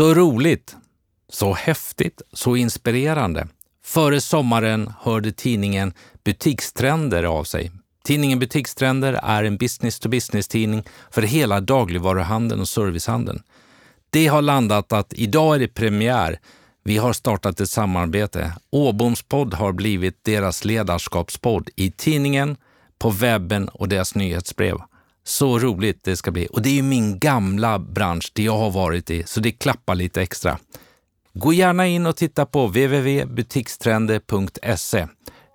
Så roligt, så häftigt, så inspirerande. Före sommaren hörde tidningen Butikstrender av sig. Tidningen Butikstrender är en business-to-business-tidning för hela dagligvaruhandeln och servicehandeln. Det har landat att idag är det premiär. Vi har startat ett samarbete. Åboms podd har blivit deras ledarskapspodd i tidningen, på webben och deras nyhetsbrev. Så roligt det ska bli. Och det är ju min gamla bransch, det jag har varit i, så det klappar lite extra. Gå gärna in och titta på www.butikstrender.se.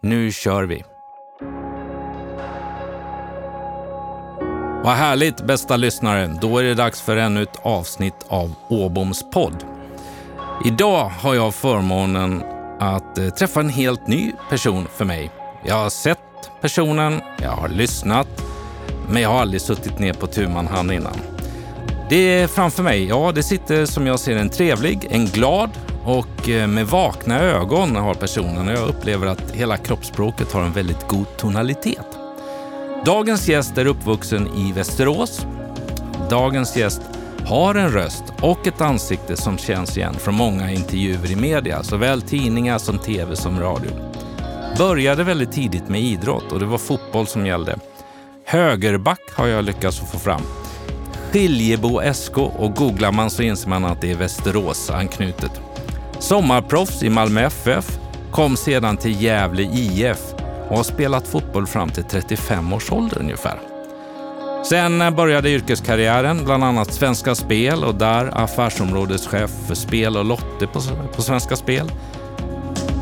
Nu kör vi! Vad härligt bästa lyssnare! Då är det dags för ännu ett avsnitt av Åboms podd. Idag har jag förmånen att eh, träffa en helt ny person för mig. Jag har sett personen, jag har lyssnat, men jag har aldrig suttit ner på tu man hand innan. Det är framför mig, ja, det sitter som jag ser en trevlig, en glad och eh, med vakna ögon har personen och jag upplever att hela kroppsspråket har en väldigt god tonalitet. Dagens gäst är uppvuxen i Västerås. Dagens gäst har en röst och ett ansikte som känns igen från många intervjuer i media, såväl tidningar som tv som radio. Började väldigt tidigt med idrott och det var fotboll som gällde. Högerback har jag lyckats få fram. Skiljebo SK och googlar man så inser man att det är Västerås anknutet. Sommarproffs i Malmö FF, kom sedan till Gävle IF och har spelat fotboll fram till 35 års ålder ungefär. Sen började yrkeskarriären, bland annat Svenska Spel och där affärsområdeschef för spel och lotter på, på Svenska Spel.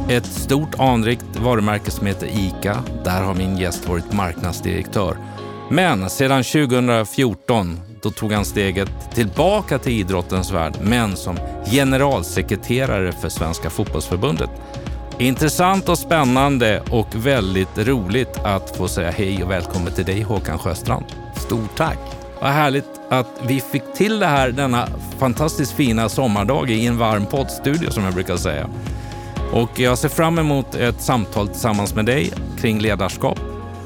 Ett stort anrikt varumärke som heter ICA. Där har min gäst varit marknadsdirektör. Men sedan 2014 då tog han steget tillbaka till idrottens värld, men som generalsekreterare för Svenska fotbollsförbundet. Intressant och spännande och väldigt roligt att få säga hej och välkommen till dig Håkan Sjöstrand. Stort tack! Vad härligt att vi fick till det här denna fantastiskt fina sommardag i en varm poddstudio som jag brukar säga. Och jag ser fram emot ett samtal tillsammans med dig kring ledarskap,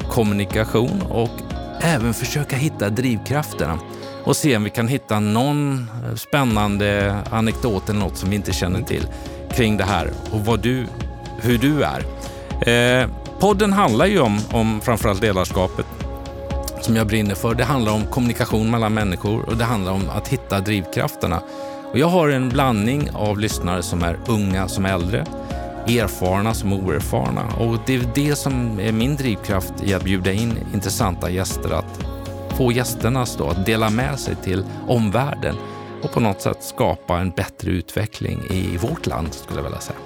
kommunikation och även försöka hitta drivkrafterna och se om vi kan hitta någon eh, spännande anekdot eller något som vi inte känner till kring det här och vad du, hur du är. Eh, podden handlar ju om, om framförallt ledarskapet som jag brinner för. Det handlar om kommunikation mellan människor och det handlar om att hitta drivkrafterna. Och jag har en blandning av lyssnare som är unga som är äldre, erfarna som oerfarna. Och det är det som är min drivkraft i att bjuda in intressanta gäster, att få gästerna då att dela med sig till omvärlden och på något sätt skapa en bättre utveckling i vårt land, skulle jag vilja säga.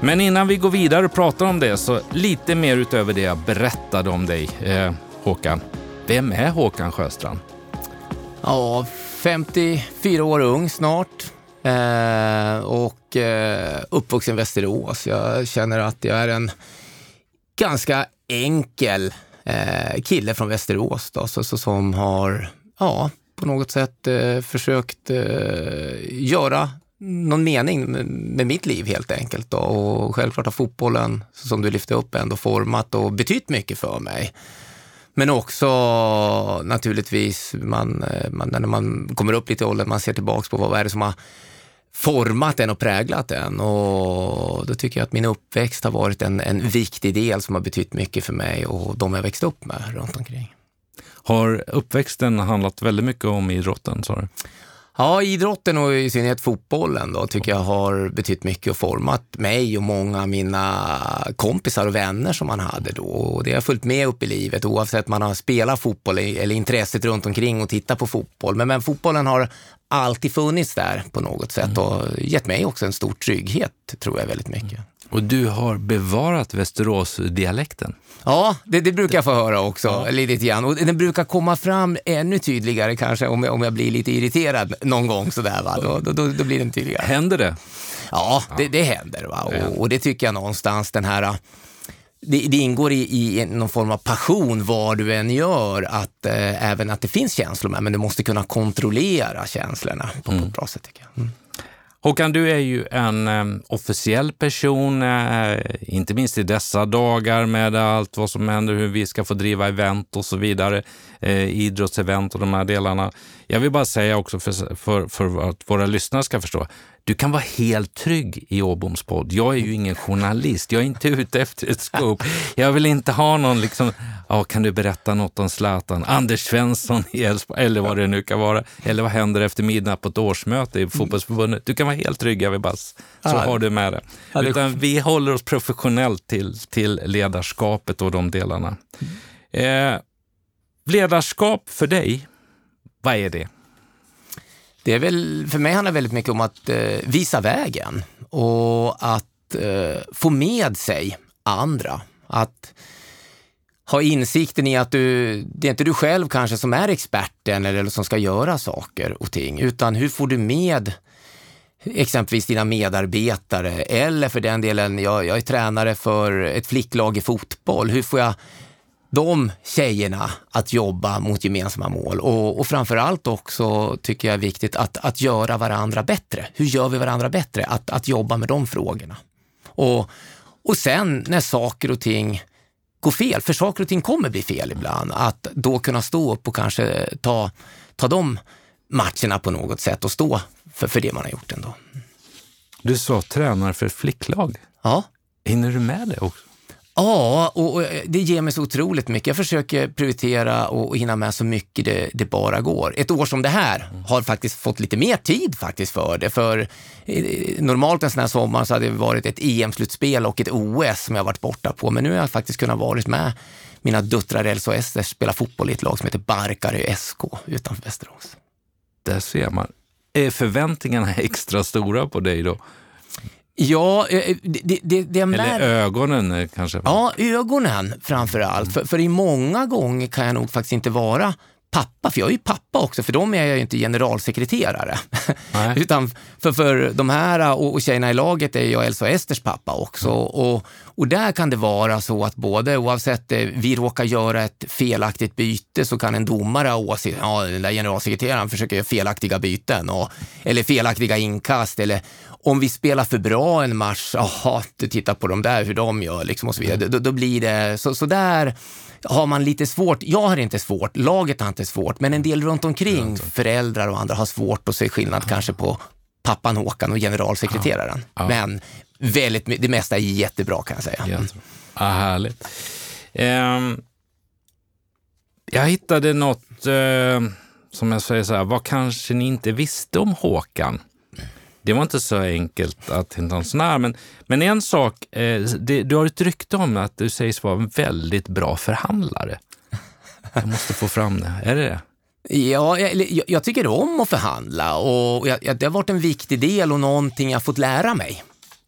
Men innan vi går vidare och pratar om det, så lite mer utöver det jag berättade om dig, eh, Håkan. Vem är Håkan Sjöstrand? Ja, 54 år ung snart eh, och eh, uppvuxen i Västerås. Jag känner att jag är en ganska enkel eh, kille från Västerås då, så, så, som har ja, på något sätt eh, försökt eh, göra någon mening med mitt liv helt enkelt. Då. Och självklart har fotbollen, som du lyfte upp, ändå format och betytt mycket för mig. Men också naturligtvis, man, eh, man, när man kommer upp lite i åldern, man ser tillbaks på vad är det som har format en och präglat en. Och då tycker jag att min uppväxt har varit en, en viktig del som har betytt mycket för mig och de jag växt upp med runt omkring. Har uppväxten handlat väldigt mycket om idrotten? Sa du? Ja, idrotten och i synnerhet fotbollen då, tycker jag har betytt mycket och format mig och många av mina kompisar och vänner som man hade då. Och det har följt med upp i livet oavsett man har spelat fotboll eller intresset runt omkring och tittat på fotboll. Men, men fotbollen har alltid funnits där på något sätt och gett mig också en stor trygghet, tror jag väldigt mycket. Och du har bevarat Västerås-dialekten? Ja, det, det, brukar jag få höra också, ja. lite grann. Och den brukar komma fram ännu tydligare kanske om jag, om jag blir lite irriterad någon gång sådär. Va? Då, då, då, blir den tydligare. Händer det? Ja, det, det händer. Va? Och, och, det tycker jag någonstans den här det, det, ingår i, i någon form av passion vad du än gör, att eh, även att det finns känslor med, men du måste kunna kontrollera känslorna på, mm. på ett bra sätt. Mm. Håkan, du är ju en eh, officiell person, eh, inte minst i dessa dagar med allt vad som händer, hur vi ska få driva event och så vidare, eh, idrottsevent och de här delarna. Jag vill bara säga också för, för, för att våra lyssnare ska förstå, du kan vara helt trygg i Åboms podd. Jag är ju ingen journalist. Jag är inte ute efter ett scoop. Jag vill inte ha någon liksom, ja, kan du berätta något om Zlatan? Anders Svensson i Elfsborg, eller vad det nu kan vara. Eller vad händer efter midnatt på ett årsmöte i fotbollsförbundet? Du kan vara helt trygg, jag vill bara, så ja, har du med det Utan vi håller oss professionellt till, till ledarskapet och de delarna. Eh, ledarskap för dig, vad är det? Det är väl, för mig handlar det väldigt mycket om att eh, visa vägen och att eh, få med sig andra. Att ha insikten i att du, det är inte du själv kanske som är experten eller som ska göra saker och ting, utan hur får du med exempelvis dina medarbetare eller för den delen, jag, jag är tränare för ett flicklag i fotboll. Hur får jag de tjejerna att jobba mot gemensamma mål och, och framförallt också tycker jag är viktigt att, att göra varandra bättre. Hur gör vi varandra bättre? Att, att jobba med de frågorna. Och, och sen när saker och ting går fel, för saker och ting kommer bli fel ibland, att då kunna stå upp och kanske ta, ta de matcherna på något sätt och stå för, för det man har gjort ändå. Du sa tränare för flicklag. Ja. Hinner du med det också? Ja, och, eh, det ger mig så otroligt mycket. Jag försöker prioritera och hinna med så mycket det, det, bara går. Ett år som det här har faktiskt fått lite mer tid faktiskt för det. För eh, normalt en sån här sommar så hade det varit ett EM-slutspel och ett OS som jag varit borta på. Men nu har jag faktiskt kunnat varit med mina döttrar Elsa och Ester spela fotboll i ett lag som heter Barkarö SK utanför Västerås. Där ser man. Är förväntningarna extra stora på dig då? Ja, eh, eh, det, det, det Eller ögonen eh, kanske? Ja, ögonen framför allt. För, för i många gånger kan jag nog faktiskt inte vara pappa, för jag är ju pappa också, för dem är jag ju inte generalsekreterare. Utan för, för de här och, och tjejerna i laget är jag Elsa och Esters pappa också. Mm. Och, och där kan det vara så att både oavsett vi råkar göra ett felaktigt byte så kan en domare ha åsikt, ja den där generalsekreteraren försöker göra felaktiga byten och, eller felaktiga inkast eller om vi spelar för bra en match, jaha, titta på de där, hur de gör liksom och så vidare. Då, då blir det, så, så där har man lite svårt. Jag har inte svårt, laget har inte svårt, men en del runt omkring, föräldrar och andra har svårt att se skillnad kanske på pappan Håkan och generalsekreteraren. Men väldigt, det mesta är jättebra kan jag säga. Ja, härligt. Um, jag hittade något, uh, som jag säger så här, vad kanske ni inte visste om Håkan? Det var inte så enkelt att hitta en sån här. Men, men en sak, eh, det, du har ett rykte om att du sägs vara en väldigt bra förhandlare. Jag måste få fram det. Är det det? Ja, jag, jag, tycker om att förhandla och jag, det har varit en viktig del och någonting jag fått lära mig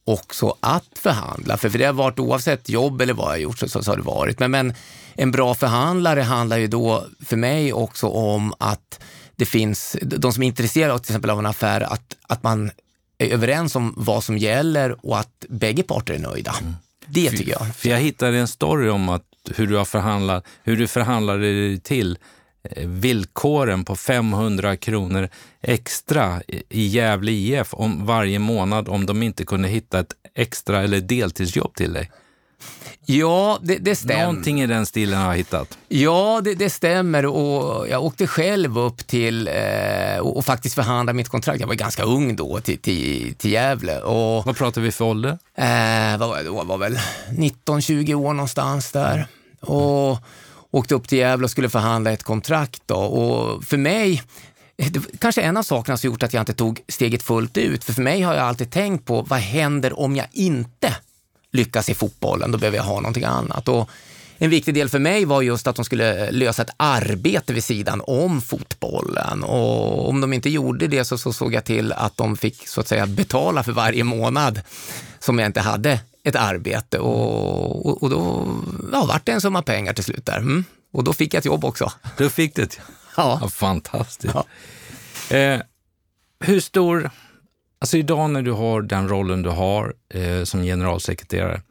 också att förhandla. För, för det har varit oavsett jobb eller vad jag gjort så, så, så har det varit. Men, men en bra förhandlare handlar ju då för mig också om att det finns, de som är intresserade till exempel av en affär, att, att man är överens om vad som gäller och att bägge parter är nöjda. Mm. Det tycker jag. För jag hittade en story om att hur du har förhandlat, hur du förhandlade dig till eh, villkoren på 500 kronor extra i Gävle IF om varje månad om de inte kunde hitta ett extra eller deltidsjobb till dig. Ja, det, det stämmer. Någonting i den stilen har jag hittat. Ja, det, det stämmer och jag åkte själv upp till eh, och, och, faktiskt förhandla mitt kontrakt. Jag var ganska ung då till, till, till Gävle. Och, vad pratar vi för ålder? Eh, vad var jag då? var väl 19-20 år någonstans där. Och åkte upp till Gävle och skulle förhandla ett kontrakt. Då. Och för mig, det kanske en av sakerna som gjort att jag inte tog steget fullt ut. För för mig har jag alltid tänkt på vad händer om jag inte lyckas i fotbollen, då behöver jag ha någonting annat. Och en viktig del för mig var just att de skulle lösa ett arbete vid sidan om fotbollen. Och om de inte gjorde det så, så såg jag till att de fick så att säga betala för varje månad som jag inte hade ett arbete. Och, och, och då ja, vart det en summa pengar till slut där. Mm. Och då fick jag ett jobb också. Då fick du ett Ja. ja fantastiskt. Ja. Eh, hur stor Alltså idag när du har den rollen du har eh, som generalsekreterare,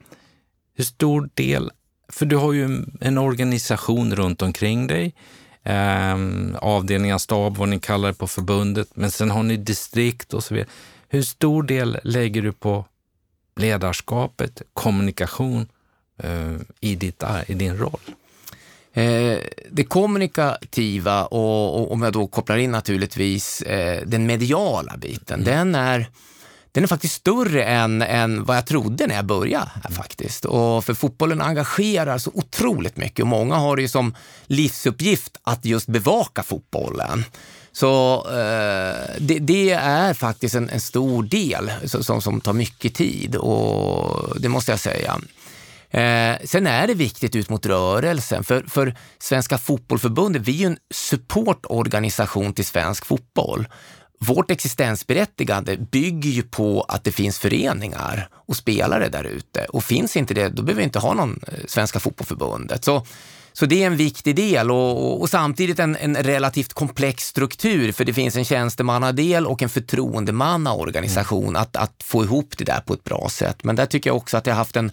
hur stor del, för du har ju en, organisation runt omkring dig, eh, avdelningar, stab, vad ni kallar det på förbundet, men sen har ni distrikt och så vidare. Hur stor del lägger du på ledarskapet, kommunikation eh, i, ditt, i din roll? Eh, det kommunikativa och, och, om jag då kopplar in naturligtvis eh, den mediala biten, mm. den, är, den är faktiskt större än, än vad jag trodde när jag började. Här, mm. faktiskt. Och för fotbollen engagerar så otroligt mycket och många har det ju som livsuppgift att just bevaka fotbollen. Så eh, det, det, är faktiskt en, en stor del som, som tar mycket tid och det måste jag säga. Eh, sen är det viktigt ut mot rörelsen, för, för Svenska Fotbollförbundet, vi är ju en supportorganisation till svensk fotboll. Vårt existensberättigande bygger ju på att det finns föreningar och spelare där ute. Och finns inte det, då behöver vi inte ha någon eh, Svenska Fotbollförbundet. Så, så det är en viktig del och, och samtidigt en, en, relativt komplex struktur, för det finns en tjänstemannadel och en förtroendemannaorganisation mm. att, att få ihop det där på ett bra sätt. Men där tycker jag också att jag haft en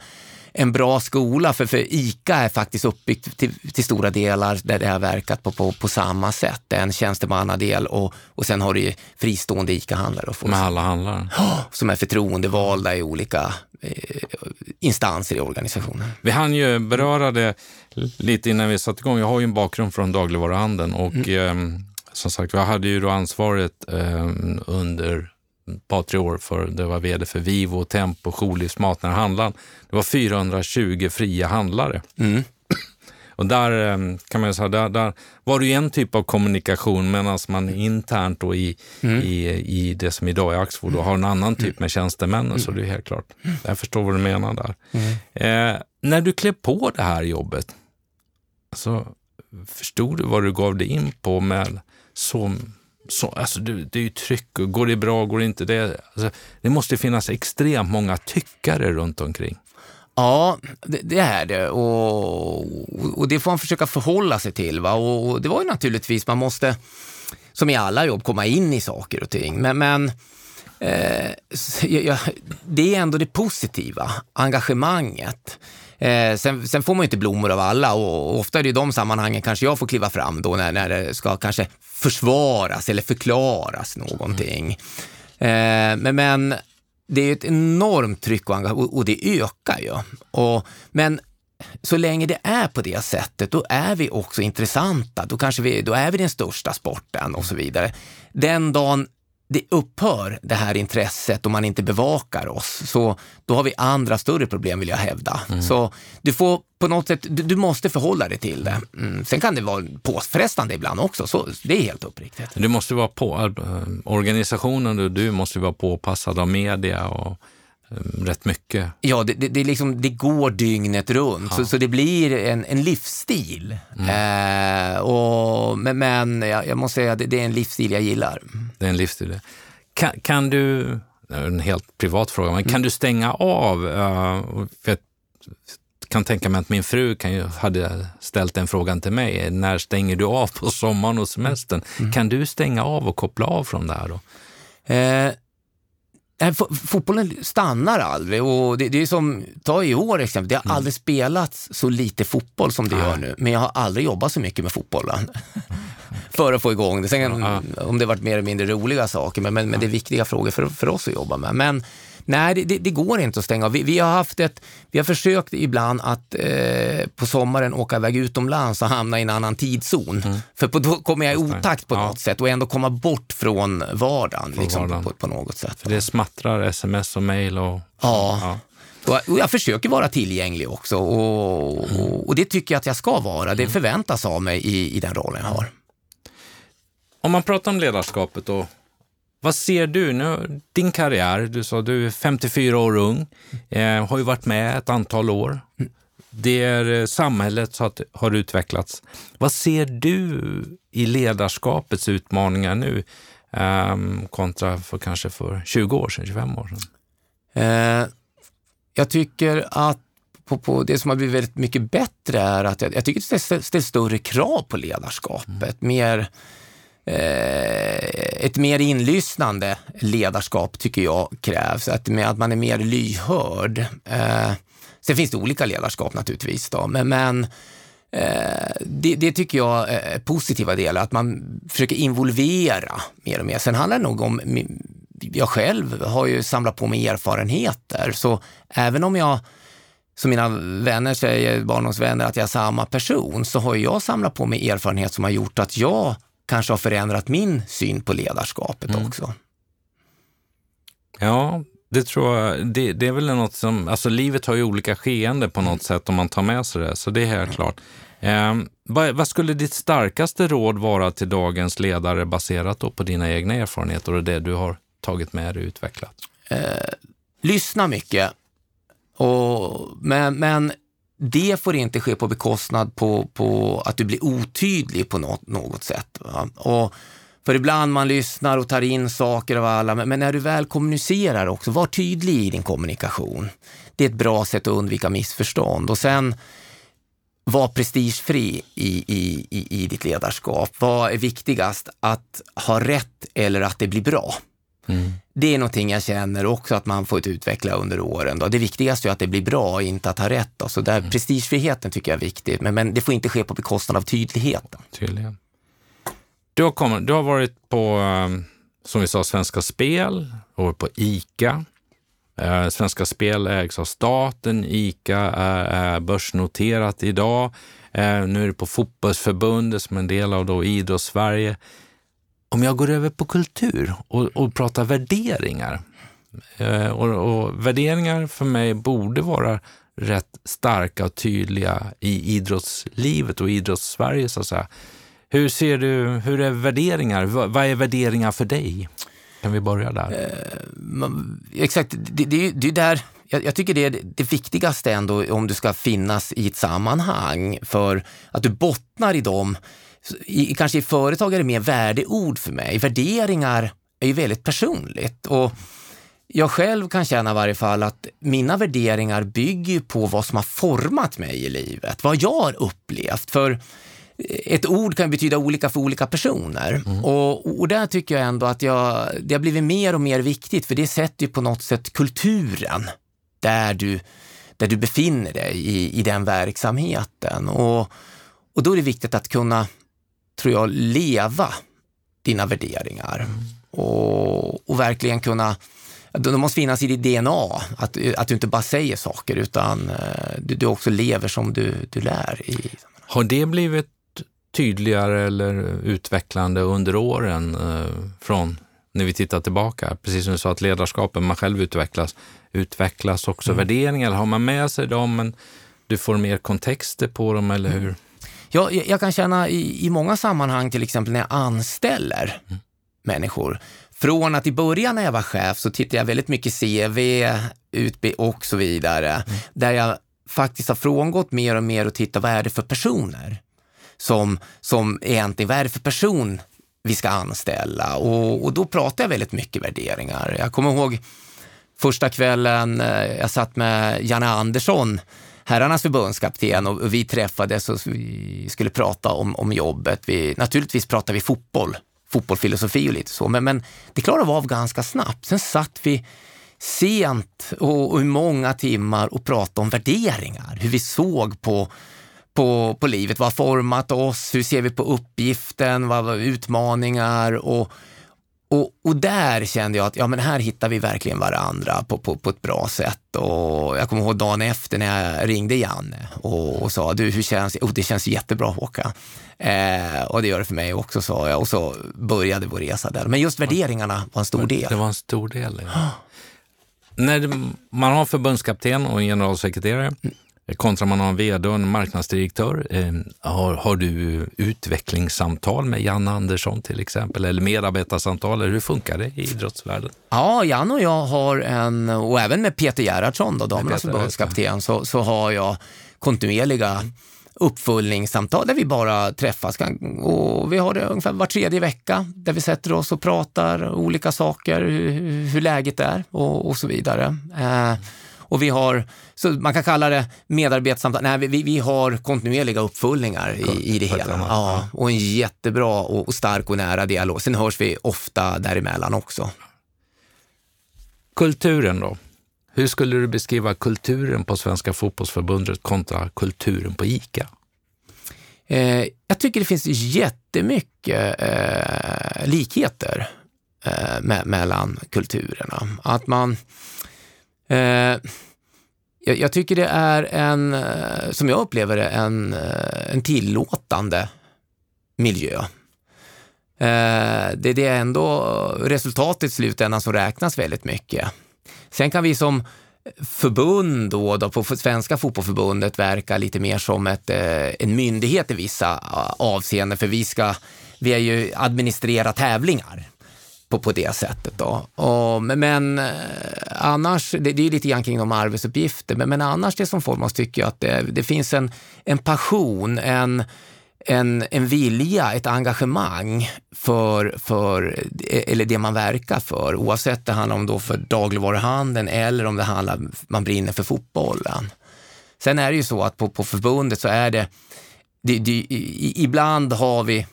en bra skola, för, för ICA är faktiskt uppbyggt till, till stora delar där det har verkat på, på, på samma sätt. Det är en tjänstemannadel och, och sen har du fristående ICA-handlare. Med alla handlare? Som är förtroendevalda i olika eh, instanser i organisationen. Vi hann ju beröra det lite innan vi satte igång. Jag har ju en bakgrund från dagligvaruhandeln och mm. eh, som sagt, jag hade ju då ansvaret eh, under par, tre år för det var vd för Vivo, Tempo, Jourlivsmat när handlaren. Det var 420 fria handlare. Mm. Och där ehm, kan man säga, där, där var det ju en typ av kommunikation medan man internt då i, mm. i, i det som idag är Axfood har en annan typ mm. med tjänstemännen, mm. så det är helt klart. Jag förstår vad du menar där. Mm. Eh, när du klev på det här jobbet, alltså, förstod du vad du gav dig in på med så så, alltså det, det är ju tryck, går det bra, går det inte? Det, alltså, det måste finnas extremt många tyckare runt omkring. Ja, det, det är det och, och, det får man försöka förhålla sig till. Va? Och det var ju naturligtvis, man måste, som i alla jobb, komma in i saker och ting. Men, men eh, det är ändå det positiva, engagemanget. Eh, sen, sen, får man ju inte blommor av alla och ofta är det i de sammanhangen kanske jag får kliva fram då när, när det ska kanske försvaras eller förklaras någonting. Eh, men, men det är ett enormt tryck och, och det ökar ju. Och, men så länge det är på det sättet, då är vi också intressanta. Då, kanske vi, då är vi den största sporten och så vidare. Den dagen det upphör, det här intresset, om man inte bevakar oss, så då har vi andra större problem vill jag hävda. Mm. Så du får på något sätt, du, du måste förhålla dig till det. Mm. Sen kan det vara påfrestande ibland också, så det är helt uppriktigt. Du måste vara på, äh, organisationen du, du måste vara påpassad av media och rätt mycket. Ja, det, det, det, liksom, det går dygnet runt, ja. så, så det blir en, en livsstil. Mm. Eh, och, men men jag, jag måste säga, det, det är en livsstil jag gillar. Det är en livsstil. Kan, kan du, en helt privat fråga, men kan mm. du stänga av? Uh, jag kan tänka mig att min fru kan ju, hade ställt den frågan till mig. När stänger du av på sommaren och semestern? Mm. Kan du stänga av och koppla av från det här då? Eh, fotbollen stannar aldrig och det, det är som, ta i år exempel, det har mm. aldrig spelats så lite fotboll som det gör nu, men jag har aldrig jobbat så mycket med fotbollen. för att få igång det. Sen ja. om det varit mer eller mindre roliga saker, men, men, men det är viktiga frågor för, för oss att jobba med. Men nej, det, det, går inte att stänga av. Vi, vi, har haft ett, vi har försökt ibland att eh, på sommaren åka iväg utomlands och hamna i en annan tidszon. Mm. För på, då kommer jag i otakt på ja. något sätt och ändå komma bort från vardagen, från liksom, vardagen. På, på, något sätt. För det smattrar sms och mail och... Ja. ja. Och jag försöker vara tillgänglig också och, mm. och, och, det tycker jag att jag ska vara. Det mm. förväntas av mig i, i den rollen jag har. Om man pratar om ledarskapet då, vad ser du nu? Din karriär, du sa du är 54 år ung, eh, har ju varit med ett antal år. Det är eh, samhället som har utvecklats. Vad ser du i ledarskapets utmaningar nu eh, kontra för kanske för 20 år sedan, 25 år sedan? Eh, jag tycker att på, på, det som har blivit väldigt mycket bättre är att jag, jag tycker det ställs, ställs större krav på ledarskapet. Mm. Mer Eh, ett mer inlyssnande ledarskap tycker jag krävs, att, med, att man är mer lyhörd. Eh, sen finns det olika ledarskap naturligtvis, då, men, men eh, det, det, tycker jag är positiva delar, att man försöker involvera mer och mer. Sen handlar det nog om jag själv har ju samlat på mig erfarenheter, så även om jag som mina vänner säger, barndomsvänner, att jag är samma person, så har jag samlat på mig erfarenhet som har gjort att jag kanske har förändrat min syn på ledarskapet mm. också. Ja, det tror jag. Det, det, är väl något som, alltså livet har ju olika skeende på något mm. sätt om man tar med sig det, så det är helt mm. klart. Eh, vad, vad, skulle ditt starkaste råd vara till dagens ledare baserat på dina egna erfarenheter och det du har tagit med dig och utvecklat? Eh, lyssna mycket. Och, men, men det får inte ske på bekostnad på, på att du blir otydlig på något, något sätt. Va? Och för ibland man lyssnar och tar in saker av alla, men när du väl kommunicerar också, var tydlig i din kommunikation. Det är ett bra sätt att undvika missförstånd. Och sen, var prestigefri i, i, i, i ditt ledarskap. Vad är viktigast, att ha rätt eller att det blir bra? Mm. Det är någonting jag känner också att man får utveckla under åren. Då. Det viktigaste är att det blir bra, inte att ha rätt. Då. Så där, mm. Prestigefriheten tycker jag är viktig, men, men det får inte ske på bekostnad av tydligheten. Tydligen. Du har, kommit, du har varit på, ehm, som vi sa, Svenska Spel, och på ICA. Eh, Svenska Spel ägs av staten, ICA är, börsnoterat idag. Eh, nu är det på Fotbollsförbundet som en del av då Idrottssverige. Om jag går över på kultur och, och pratar värderingar. Eh, och, och värderingar för mig borde vara rätt starka och tydliga i idrottslivet och idrottssverige så att säga. Hur ser du, hur är värderingar? Vad, vad är värderingar för dig? Kan vi börja där? Eh, man, exakt, det, det, det är där jag, jag, tycker det är det viktigaste ändå om du ska finnas i ett sammanhang för att du bottnar i dem. I, kanske i företag är det mer värdeord för mig. Värderingar är ju väldigt personligt och jag själv kan känna i varje fall att mina värderingar bygger på vad som har format mig i livet, vad jag har upplevt. För ett ord kan betyda olika för olika personer. Mm. Och, och där tycker jag ändå att jag, det har blivit mer och mer viktigt, för det sätter ju på något sätt kulturen där du, där du befinner dig i, i den verksamheten. Och, och då är det viktigt att kunna, tror jag, leva dina värderingar. Mm. Och, och verkligen kunna de måste finnas i ditt DNA, att, att du inte bara säger saker utan eh, du, du också lever som du, du lär. I. Har det blivit tydligare eller utvecklande under åren eh, från när vi tittar tillbaka? Precis som du sa att ledarskapet, man själv utvecklas, utvecklas också mm. värderingar? Har man med sig dem men du får mer kontexter på dem eller hur? Ja, jag kan känna i, i många sammanhang, till exempel när jag anställer mm. människor, från att i början när jag var chef så tittade jag väldigt mycket CV, utbildning och så vidare, mm. där jag faktiskt har frångått mer och mer och titta vad är det för personer? som, som egentligen, vad är det för person vi ska anställa? Och, och då pratar jag väldigt mycket värderingar. Jag kommer ihåg första kvällen eh, jag satt med Janne Andersson, herrarnas förbundskapten och vi träffades och vi skulle prata om, om jobbet. Vi, naturligtvis pratade vi fotboll, fotbollsfilosofi och lite så, men, men det klarade vi av ganska snabbt. Sen satt vi sent och, och i många timmar och pratade om värderingar, hur vi såg på på, på livet. Vad har format oss? Hur ser vi på uppgiften? Vad var utmaningar? Och, och, och där kände jag att ja, men här hittar vi verkligen varandra på, på, på ett bra sätt. Och jag kommer ihåg dagen efter när jag ringde Janne och, och sa, du hur känns det? Oh, det känns jättebra Håkan. Eh, och det gör det för mig också, sa jag. Och så började vår resa där. Men just värderingarna var en stor del. Det var en stor del, ja. När man har förbundskapten och en generalsekreterare, mm kontra man har en vd och en marknadsdirektör. Eh, har, har du utvecklingssamtal med Jan Andersson till exempel eller medarbetarsamtal? Eller hur funkar det i idrottsvärlden? Ja, Jan och jag har en, och även med Peter Gerhardsson, damernas förbundskapten, så, så har jag kontinuerliga uppföljningssamtal där vi bara träffas. Och vi har det ungefär var tredje vecka där vi sätter oss och pratar olika saker, hur, hur läget är och, och så vidare. Eh, och vi har, så man kan kalla det medarbetarsamtal, nej vi, vi har kontinuerliga uppföljningar i, i det hela. Ja, och en jättebra och, stark och nära dialog. Sen hörs vi ofta däremellan också. Kulturen då? Hur skulle du beskriva kulturen på Svenska fotbollsförbundet kontra kulturen på ICA? Eh, jag tycker det finns jättemycket eh, likheter. eh, me mellan kulturerna. Att man... Eh, jag, jag, tycker det är en, eh, som jag upplever det, en, eh, en tillåtande miljö. Det, det är ändå resultatet i slutändan som räknas väldigt mycket. Sen kan vi som förbund då, då på Svenska fotbollförbundet verka lite mer som ett, en myndighet i vissa avseenden, för vi ska, vi är ju administrera tävlingar på, på det sättet. Då. Och, men eh, annars, det, det är lite grann kring de arbetsuppgifter, men, men annars det som formas, tycker jag att det, det finns en, en passion, en, en, en vilja, ett engagemang för, för eh, eller det man verkar för, oavsett det handlar om då för dagligvaruhandeln eller om det handlar, man brinner för fotbollen. Sen är det ju så att på, på förbundet så är det, det, det ibland har vi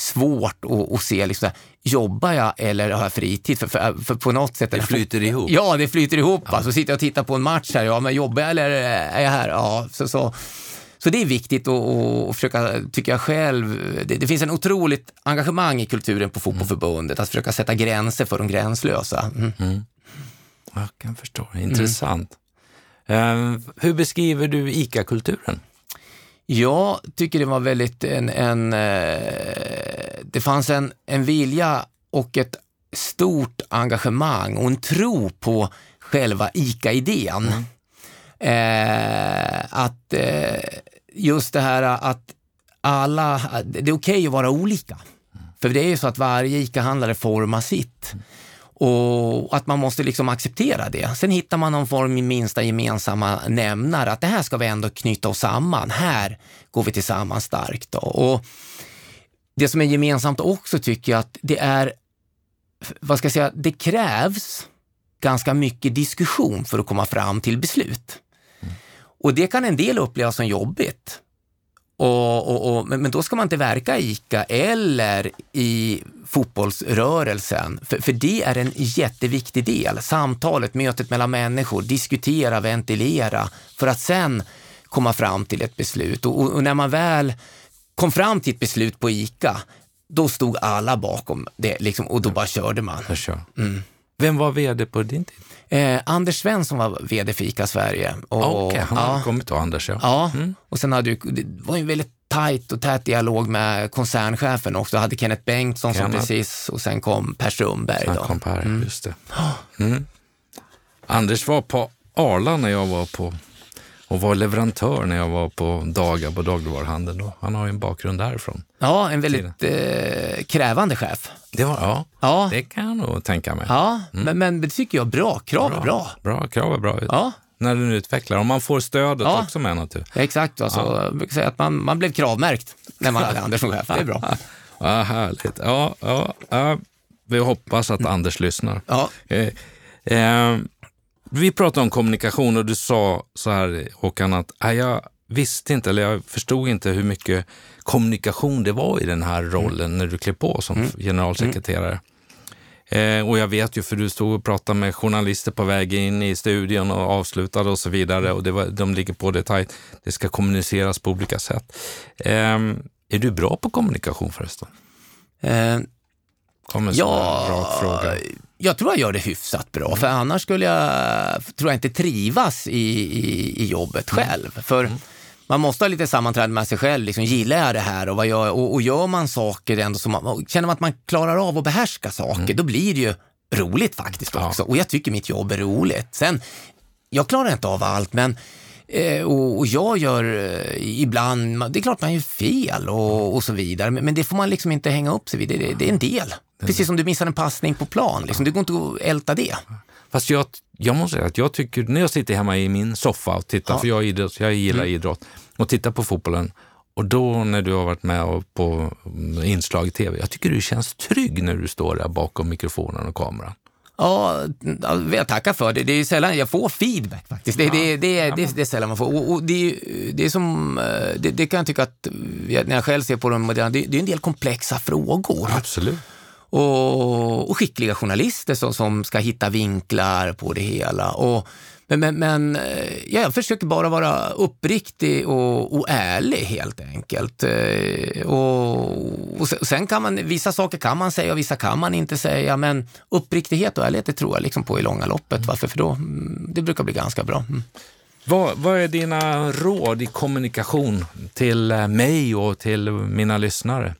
svårt att, att se, liksom, jobbar jag eller har jag fritid? För, för, för på något sätt... Det flyter ihop. Ja, det flyter ihop. Ja. Alltså, sitter jag och tittar på en match här, ja, men jobbar jag eller är jag här? Ja, så, så, så det är viktigt att, att försöka, tycker jag själv, det, det, finns en otroligt engagemang i kulturen på Fotbollförbundet, att försöka sätta gränser för de gränslösa. Mm. Mm. Jag kan förstå, intressant. Mm. Uh, hur beskriver du ICA-kulturen? Jag tycker det var väldigt en, en eh, det fanns en, en vilja och ett stort engagemang och en tro på själva ICA-idén. Mm. Eh, att eh, just det här att alla, det är okej okay att vara olika. Mm. För det är ju så att varje ICA-handlare formar sitt. Och att man måste liksom acceptera det. Sen hittar man någon form av minsta gemensamma nämnare, att det här ska vi ändå knyta oss samman. Här går vi tillsammans starkt. Då. Och det som är gemensamt också tycker jag att det är, vad ska jag säga, det krävs ganska mycket diskussion för att komma fram till beslut. Mm. Och det kan en del uppleva som jobbigt. Och, och, och, men då ska man inte verka i ICA eller i fotbollsrörelsen, för, för det är en jätteviktig del. Samtalet, mötet mellan människor, diskutera, ventilera, för att sen komma fram till ett beslut. Och, och, när man väl kom fram till ett beslut på ICA, då stod alla bakom det liksom, och då bara körde man. Mm. Vem var vd på din tid? Eh, Anders Svensson var vd för ICA Sverige. Och, okay, han har ja, kommit då, Anders. Ja, ja mm. och sen hade du, det var en väldigt tajt och tät dialog med koncernchefen också. Hade Kenneth Bengtsson som precis och sen kom Per Strömberg. Sen då. kom Per, mm. just det. Mm. Anders var på Arla när jag var på och var leverantör när jag var på dagar på dagligvaruhandeln. Han har ju en bakgrund därifrån. Ja, en väldigt eh, krävande chef. Det var, ja, ja, det kan jag nog tänka mig. Ja, mm. men, men det tycker jag bra. Krav bra, är bra. Bra, krav är bra. Ja. När den utvecklar. Och man får stödet ja. också med naturligtvis. Exakt, alltså, ja. jag brukar säga att man, man blev kravmärkt när man hade Anders som chef. Det är bra. Ja, härligt. Ja, ja, ja. Vi hoppas att Anders lyssnar. Ja. Eh, eh, vi pratade om kommunikation och du sa så här Håkan att jag visste inte, eller jag förstod inte hur mycket kommunikation det var i den här rollen mm. när du klev på som mm. generalsekreterare. Eh, och jag vet ju, för du stod och pratade med journalister på väg in i studion och avslutade och så vidare och det var, de ligger på det tajt. Det ska kommuniceras på olika sätt. Eh, är du bra på kommunikation förresten? Eh, Kommer ja, rak fråga. Jag tror jag gör det hyfsat bra, för annars skulle jag, tror jag inte trivas i, i, i jobbet mm. själv. För mm. man måste ha lite sammanträde med sig själv. Liksom, gillar jag det här och, vad gör, och, och gör man saker ändå som man, känner man att man klarar av att behärska saker, mm. då blir det ju roligt faktiskt också. Ja. Och jag tycker mitt jobb är roligt. Sen, jag klarar inte av allt, men Eh, och, och, jag gör eh, ibland, det är klart man gör fel och, och så vidare, men, men, det får man liksom inte hänga upp sig vid. Det, det, det är en del. Precis som du missar en passning på plan, liksom. det går inte att älta det. Fast jag, jag måste säga att jag tycker, när jag sitter hemma i min soffa och tittar, ja. för jag, idrott, jag gillar mm. idrott, och tittar på fotbollen, och då när du har varit med på inslag i tv, jag tycker du känns trygg när du står där bakom mikrofonen och kameran. Ja, jag tackar för det. Det är sällan jag får feedback faktiskt. Det, ja. det, det, det, det, är sällan man får. Och, och det, det, är som, eh, det, kan jag tycka att, när jag själv ser på dem, det, det är en del komplexa frågor. Absolut. Och, och skickliga journalister som, som ska hitta vinklar på det hela. Och, men, men, men ja, jag försöker bara vara uppriktig och, och ärlig helt enkelt. Och, och sen kan man, vissa saker kan man säga och vissa kan man inte säga, men uppriktighet och ärlighet det tror jag liksom på i långa loppet. Varför? För då, mm, det brukar bli ganska bra. Mm. Vad, vad, är dina råd i kommunikation till eh, mig och till mina lyssnare?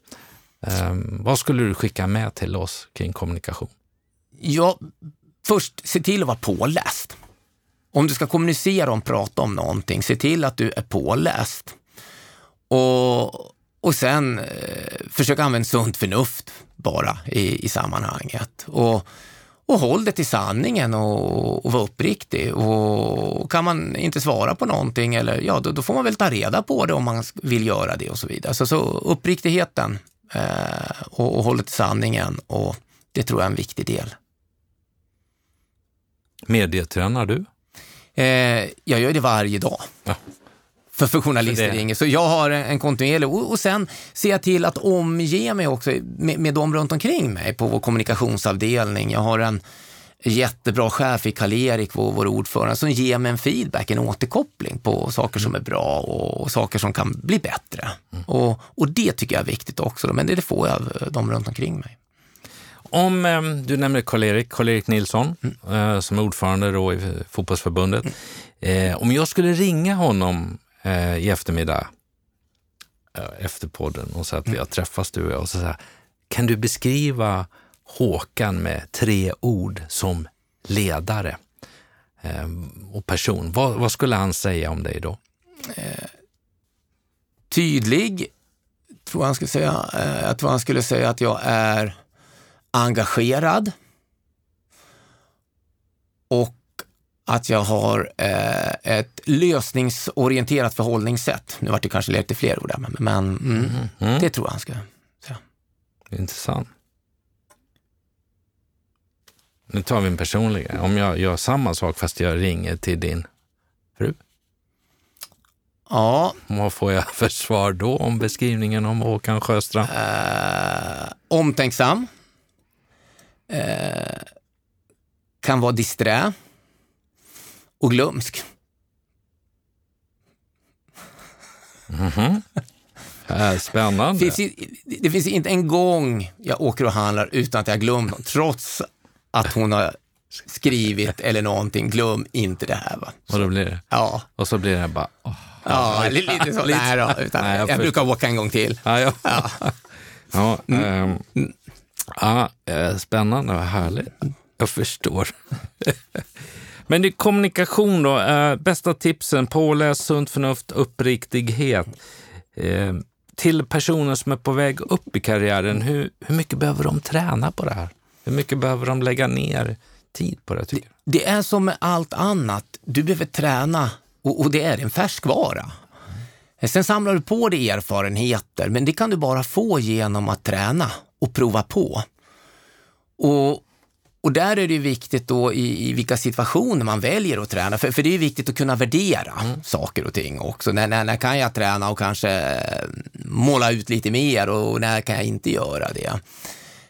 Ehm, vad skulle du skicka med till oss kring kommunikation? Ja, först se till att vara påläst. Om du ska kommunicera och prata om någonting, se till att du är påläst. Och, och sen eh, försök använda sunt förnuft bara i, i sammanhanget. Och och håll det till sanningen och, och var uppriktig. Och kan man inte svara på någonting, eller, ja, då, då, får man väl ta reda på det om man vill göra det och så vidare. Så, så uppriktigheten och, och håll det till sanningen, och det tror jag är en viktig del. Medietränar du? Eh, jag gör det varje dag. Ja för, för journalister för ringer. Så jag har en, en kontinuerlig och, och sen ser jag till att omge mig också med, med dem runt omkring mig på vår kommunikationsavdelning. Jag har en jättebra chef i Karl-Erik, vår, vår ordförande, som ger mig en feedback, en återkoppling på saker som är bra och, saker som kan bli bättre. Mm. Och, och det tycker jag är viktigt också, men det, det får jag av dem runt omkring mig. Om eh, du nämner Karl-Erik, Karl-Erik Nilsson, mm. eh, som är ordförande då i fotbollsförbundet. Eh, om jag skulle ringa honom eh, i eftermiddag eh, efter podden och så att vi har träffats du och jag och så säger kan du beskriva Håkan med tre ord som ledare eh, och person? Vad, vad, skulle han säga om dig då? Eh, tydlig, tror han skulle säga. Eh, jag tror han skulle säga att jag är engagerad och att jag har eh, ett lösningsorienterat förhållningssätt. Nu vart det kanske lite fler ord där, men, men mm, mm, mm. det tror jag han ska säga. Intressant. Nu tar vi en personlig. Om jag gör samma sak fast jag ringer till din fru? Ja. Vad får jag för svar då om beskrivningen om Håkan Sjöstrand? Eh, omtänksam. Eh, kan vara disträ och glömsk. Mm -hmm. Spännande. Det finns, det finns inte en gång jag åker och handlar utan att jag glömt något, trots att hon har skrivit eller någonting. Glöm inte det här. Va? Och då blir det? Ja. Och så blir det bara... Oh. Ja, lite så. Nej då, utan Nej, jag, jag brukar åka en gång till. Ja, ja. ja. ja, ähm, ja spännande och härligt. Jag förstår. Men det är kommunikation då. Eh, bästa tipsen, påläs, sunt förnuft, uppriktighet. Eh, till personer som är på väg upp i karriären, hur, hur mycket behöver de träna på det här? Hur mycket behöver de lägga ner tid på det? Tycker det, det är som med allt annat. Du behöver träna och, och det är en färskvara. Mm. Sen samlar du på dig erfarenheter, men det kan du bara få genom att träna och prova på. Och och där är det viktigt då i, i vilka situationer man väljer att träna, för, för det är viktigt att kunna värdera mm. saker och ting också. När, när, när, kan jag träna och kanske eh, måla ut lite mer och när kan jag inte göra det?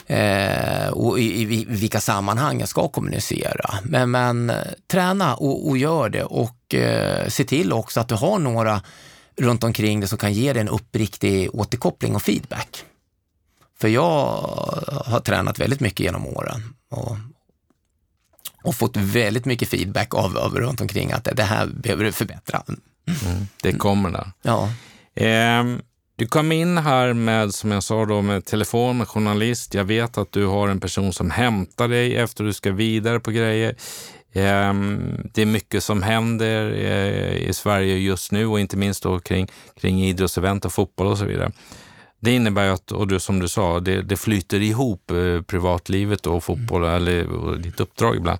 Eh, och i, i, vilka sammanhang jag ska kommunicera. Men, men träna och, och gör det och eh, se till också att du har några runt omkring dig som kan ge dig en uppriktig återkoppling och feedback. För jag har tränat väldigt mycket genom åren och, och fått väldigt mycket feedback av, av runt omkring att det här behöver du förbättra. Mm, det kommer där. Ja. Eh, du kom in här med, som jag sa, då, med telefon med journalist. Jag vet att du har en person som hämtar dig efter du ska vidare på grejer. Eh, det är mycket som händer eh, i Sverige just nu och inte minst då kring, kring idrottsevent och fotboll och så vidare. Det innebär att, och du, som du sa, det, det flyter ihop eh, privatlivet och fotboll mm. eller och ditt uppdrag ibland.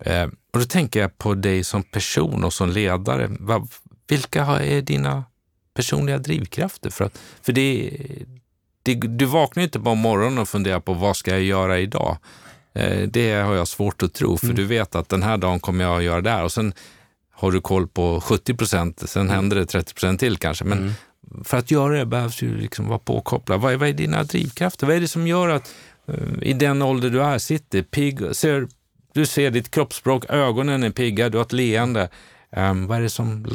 Eh, och då tänker jag på dig som person och som ledare. Vilka är dina personliga drivkrafter? För, att, för det, det, du vaknar inte på morgonen och funderar på vad ska jag göra idag? Eh, det har jag svårt att tro, för mm. du vet att den här dagen kommer jag att göra det här och sen har du koll på 70 procent, sen mm. händer det 30 procent till kanske. Men för att göra det behövs ju liksom vara påkopplad. Vad är, vad är dina drivkrafter? Vad är det som gör att i den ålder du är sitter, pigg, ser, du ser ditt kroppsspråk, ögonen är pigga, du har ett leende. Um, vad är det som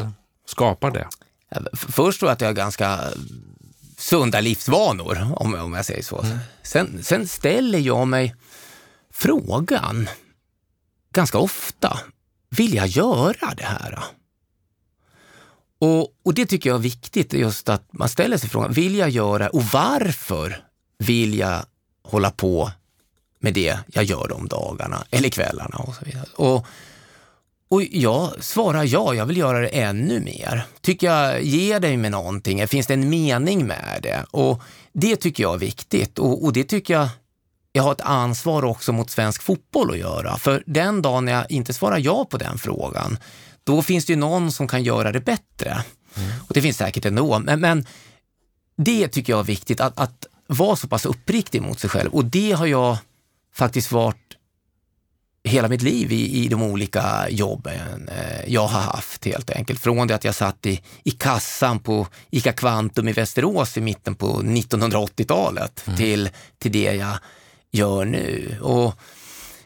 skapar det? Först tror jag att jag har ganska sunda livsvanor, om, om jag säger så. Mm. Sen, sen ställer jag mig frågan ganska ofta, vill jag göra det här? Och, och, det tycker jag är viktigt, just att man ställer sig frågan, vill jag göra och varför vill jag hålla på med det jag gör de dagarna eller kvällarna och så vidare. Och, och jag svarar ja, jag vill göra det ännu mer. Tycker jag ger dig med någonting? Finns det en mening med det? Och det tycker jag är viktigt och, och det tycker jag jag har ett ansvar också mot svensk fotboll att göra. För den dagen jag inte svarar ja på den frågan, då finns det ju någon som kan göra det bättre. Mm. Och det finns säkert ändå. Men, men det tycker jag är viktigt, att, att vara så pass uppriktig mot sig själv. Och det har jag faktiskt varit hela mitt liv i, i de olika jobben eh, jag har haft helt enkelt. Från det att jag satt i, i kassan på ICA Kvantum i Västerås i mitten på 1980-talet mm. till, till det jag gör nu. Och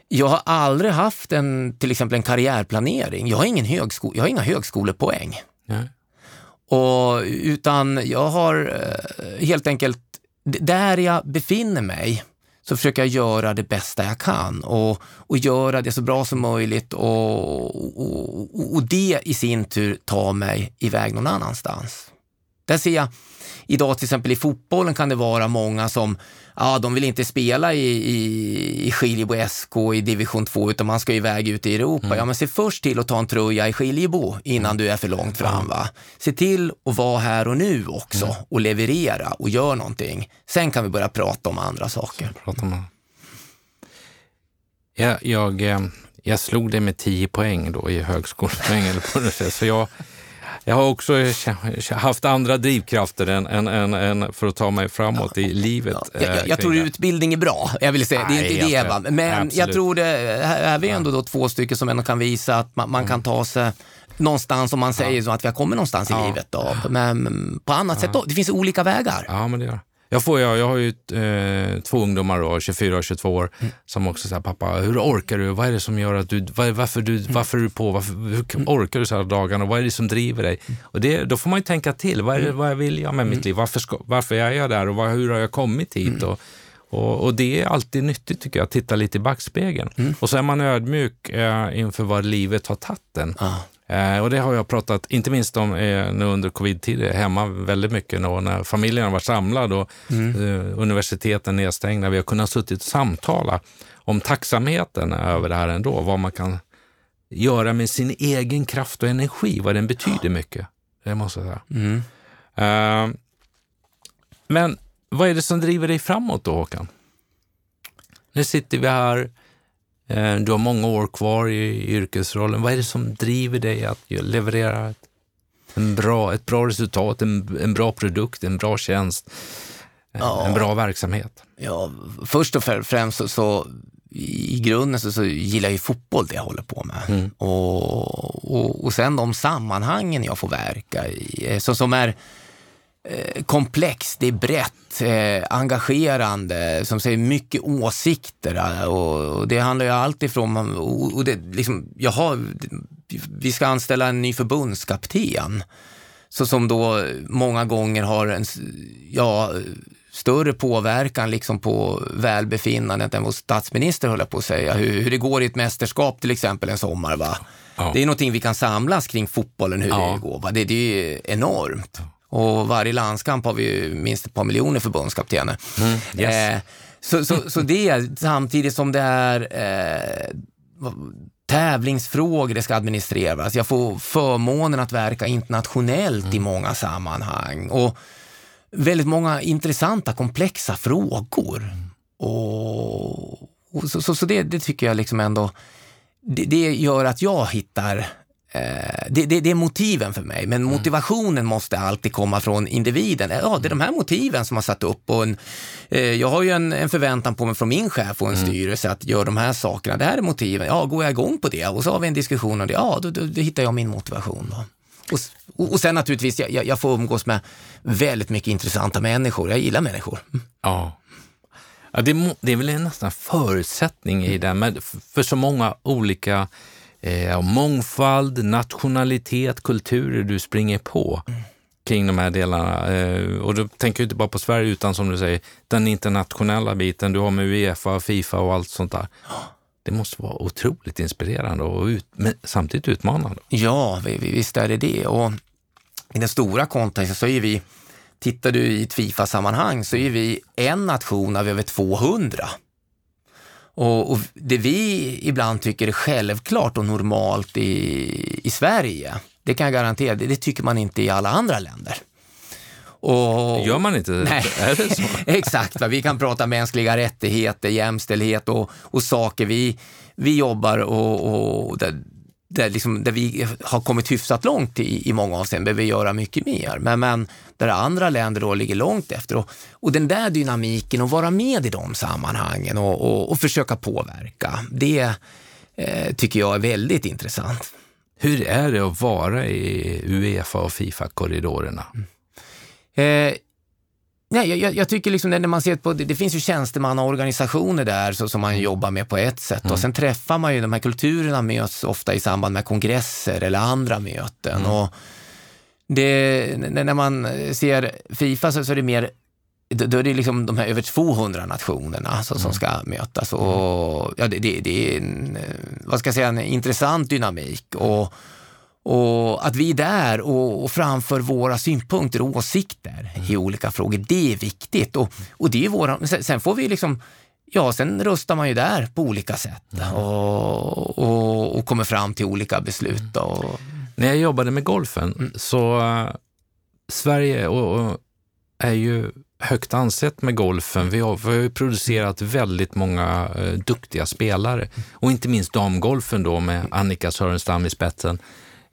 jag har aldrig haft en, till exempel en karriärplanering. Jag har, ingen högsko jag har inga högskolepoäng. Mm. Och, utan jag har eh, helt enkelt, där jag befinner mig, så försöker jag göra det bästa jag kan och, och göra det så bra som möjligt och, och, och det i sin tur tar mig iväg någon annanstans. Där ser jag idag till exempel i fotbollen kan det vara många som ja, de vill inte spela i, i, i Skiljebo SK i division 2 utan man ska iväg ut i Europa. Mm. Ja, men se först till att ta en tröja i Skiljebo innan mm. du är för långt fram. Va? Se till att vara här och nu också mm. och leverera och gör någonting. Sen kan vi börja prata om andra saker. Prata om jag, jag, eh, jag slog det med 10 poäng då i högskolepoäng. så jag, jag har också haft andra drivkrafter än, än, än, än för att ta mig framåt ja, i livet. Ja, jag, jag, jag tror utbildning är bra, jag vill säga. det är inte det, va? men absolut. jag tror det, här är vi ändå då två stycken som ändå kan visa att man, man kan mm. ta sig någonstans, om man säger så att vi har kommit någonstans i livet. Då. Men på annat sätt då, det finns olika vägar. Ja, men det gör jag, får, jag, jag har ju eh, två ungdomar, då, 24 och 22 år, mm. som också säger pappa, hur orkar du? Vad är det som gör att du, var, varför, du, mm. varför är du på? Varför, hur mm. orkar du så här dagarna? Vad är det som driver dig? Mm. Och det, då får man ju tänka till. Vad, är det, vad vill jag med mitt liv? Varför, ska, varför är jag där och vad, hur har jag kommit hit? Och, och, och, det är alltid nyttigt tycker jag, att titta lite i backspegeln. Mm. Och så är man ödmjuk eh, inför vad livet har tagit en. Ah. Eh, och det har jag pratat, inte minst om eh, nu under covid-tider, hemma väldigt mycket då, när familjen har varit samlad och mm. eh, universiteten nedstängda. Vi har kunnat suttit och samtala om tacksamheten över det här ändå, vad man kan göra med sin egen kraft och energi, vad den betyder mycket. Det måste jag säga. Mm. Eh, men vad är det som driver dig framåt då, Håkan? Nu sitter vi här, Eh, du har många år kvar i yrkesrollen. Vad är det som driver dig att leverera en bra, ett bra resultat, en, en bra produkt, en bra tjänst, eh, ja. en bra verksamhet? Ja, först och främst så, så i grunden så, så, gillar jag ju fotboll, det jag håller på med. Mm. Och, och, och sen de sammanhangen jag får verka i, eh, så, som är Eh, komplext, det är brett, eh, engagerande, som säger mycket åsikter. Eh, och, det handlar ju alltid ifrån, och, det, liksom, jag har, vi ska anställa en ny förbundskapten. Så som då många gånger har en ja, större påverkan liksom på välbefinnandet än vår statsminister, höll jag på att säga. Hur, hur det går i ett mästerskap till exempel en sommar. Va? Ja. Det är någonting vi kan samlas kring fotbollen, hur ja. det går. Va? Det, det är enormt. Och varje landskamp har vi ju minst ett par miljoner förbundskaptener. Mm, yes. eh, så, så, så det, samtidigt som det är eh, tävlingsfrågor det ska administreras. Jag får förmånen att verka internationellt mm. i många sammanhang. Och väldigt många intressanta, komplexa frågor. Och, och, så, så, så det, det, tycker jag liksom ändå, det, det gör att jag hittar det, det, det, är motiven för mig, men mm. motivationen måste alltid komma från individen. Ja, det är de här motiven som har satt upp och en, eh, jag har ju en, en, förväntan på mig från min chef och en mm. styrelse att göra de här sakerna. Det här är motiven. Ja, går jag igång på det och så har vi en diskussion om det, ja, då, då, då hittar jag min motivation. Då. Och, och sen naturligtvis, jag, jag får umgås med väldigt mycket intressanta människor. Jag gillar människor. Mm. Ja. Ja, det, det är väl en nästan förutsättning i det, men för så många olika eh, mångfald, nationalitet, kulturer du springer på kring de här delarna. Eh, och då tänker jag inte bara på Sverige utan som du säger, den internationella biten du har med Uefa, Fifa och allt sånt där. Det måste vara otroligt inspirerande och ut, men samtidigt utmanande. Ja, visst är det det. Och i den stora kontexten så är vi, tittar du i ett Fifa-sammanhang så är vi en nation av över 200. Och, och, det vi ibland tycker är självklart och normalt i, i Sverige, det kan jag garantera, det, det tycker man inte i alla andra länder. Och, Gör man inte nej, Är det så? exakt, va? vi kan prata mänskliga rättigheter, jämställdhet och, och saker vi, vi jobbar och, och där, där, liksom, där vi har kommit hyfsat långt i, i många avseenden, behöver göra mycket mer. Men, men där andra länder då ligger långt efter. Och, och den där dynamiken och vara med i de sammanhangen och, och, och försöka påverka, det eh, tycker jag är väldigt intressant. Hur är det att vara i Uefa och Fifa-korridorerna? Mm. Eh, Nej, jag, jag, tycker liksom när man ser på, det, det finns ju tjänstemannaorganisationer där så, som man jobbar med på ett sätt mm. och sen träffar man ju, de här kulturerna möts ofta i samband med kongresser eller andra möten. Mm. Och det, när man ser Fifa så, så är det mer då är det liksom de här över 200 nationerna som, mm. som ska mötas. Och, ja, det, det, det är en, vad ska jag säga, en intressant dynamik. Och, och att vi är där och, och framför våra synpunkter och åsikter mm. i olika frågor, det är viktigt. Och, och det är våra, sen får vi liksom, ja sen röstar man ju där på olika sätt mm. och, och, och, kommer fram till olika beslut. Och... När jag jobbade med golfen mm. så uh, Sverige och, är ju högt ansett med golfen. Vi har, vi har ju producerat väldigt många uh, duktiga spelare och inte minst damgolfen då med Annika Sörenstam i spetsen.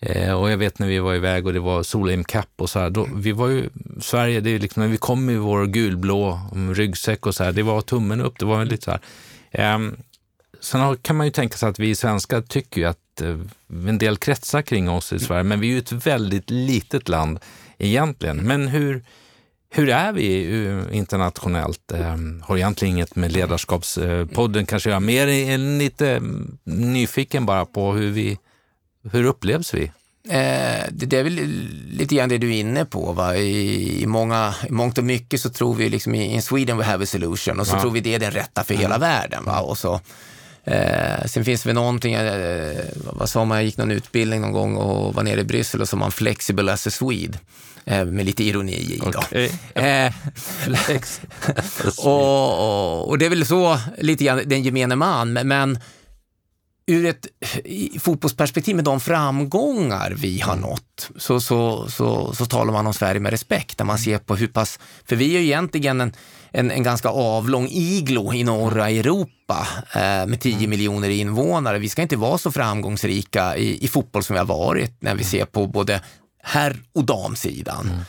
Eh, och jag vet när vi var iväg och det var Solheim Cup och så här, då, vi var ju, Sverige, det är liksom, när vi kom i vår gulblå mm, ryggsäck och så här, det var tummen upp, det var lite så här. Eh, sen kan man ju tänka sig att vi svenskar tycker ju att eh, en del kretsar kring oss i Sverige, men vi är ju ett väldigt litet land egentligen. Men hur, hur är vi eh, internationellt? Eh, har egentligen inget med ledarskapspodden eh, kanske att göra, mer än lite mm, nyfiken bara på hur vi hur upplevs vi? Eh, det, det, är väl lite grann det du är inne på. Va? I, i, många, I mångt och mycket så tror vi liksom i in Sweden we have a solution och så ja. tror vi det är den rätta för mm. hela världen. Va? Och så, eh, sen finns det väl någonting, eh, vad sa man, jag gick någon utbildning någon gång och var nere i Bryssel och så man flexible as a Swede eh, med lite ironi i. Då. Okay. Eh, och, och, och, det är väl så lite grann den gemene man, men ur ett fotbollsperspektiv med de framgångar vi har mm. nått så, så, så, så talar man om Sverige med respekt. Där man mm. ser på hur pass, för vi är ju egentligen en, en, en ganska avlång iglo i norra Europa eh, med 10 mm. miljoner invånare. Vi ska inte vara så framgångsrika i, i fotboll som vi har varit när vi ser på både herr och damsidan. Mm.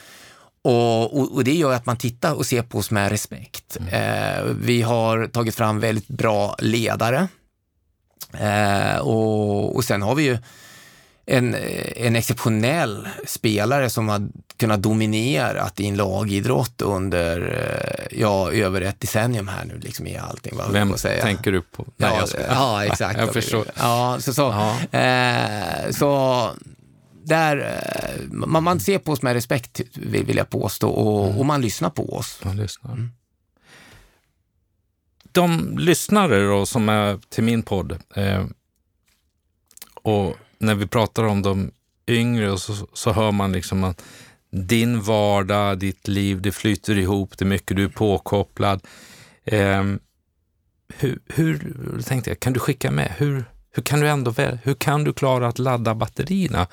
Och, och, och, det gör att man tittar och ser på oss med respekt. Mm. Eh, vi har tagit fram väldigt bra ledare Eh, och, och sen har vi ju en, en exceptionell spelare som har kunnat dominera i en lagidrott under eh, ja, över ett decennium här nu liksom i allting. Vad Vem säga. tänker du på? Nej, ja, ska... ja, exakt. jag förstår. Ja, så, så, eh, så där, eh, man, man ser på oss med respekt vill, vill jag påstå och, mm. och man lyssnar på oss. Man lyssnar. Mm de lyssnare då, som är till min podd eh, och när vi pratar om de yngre så, så hör man liksom att din vardag, ditt liv, det flyter ihop, det är mycket du är påkopplad. Eh, hur, hur, tänkte jag, kan du skicka med, hur, hur kan du ändå, hur kan du klara att ladda batterierna?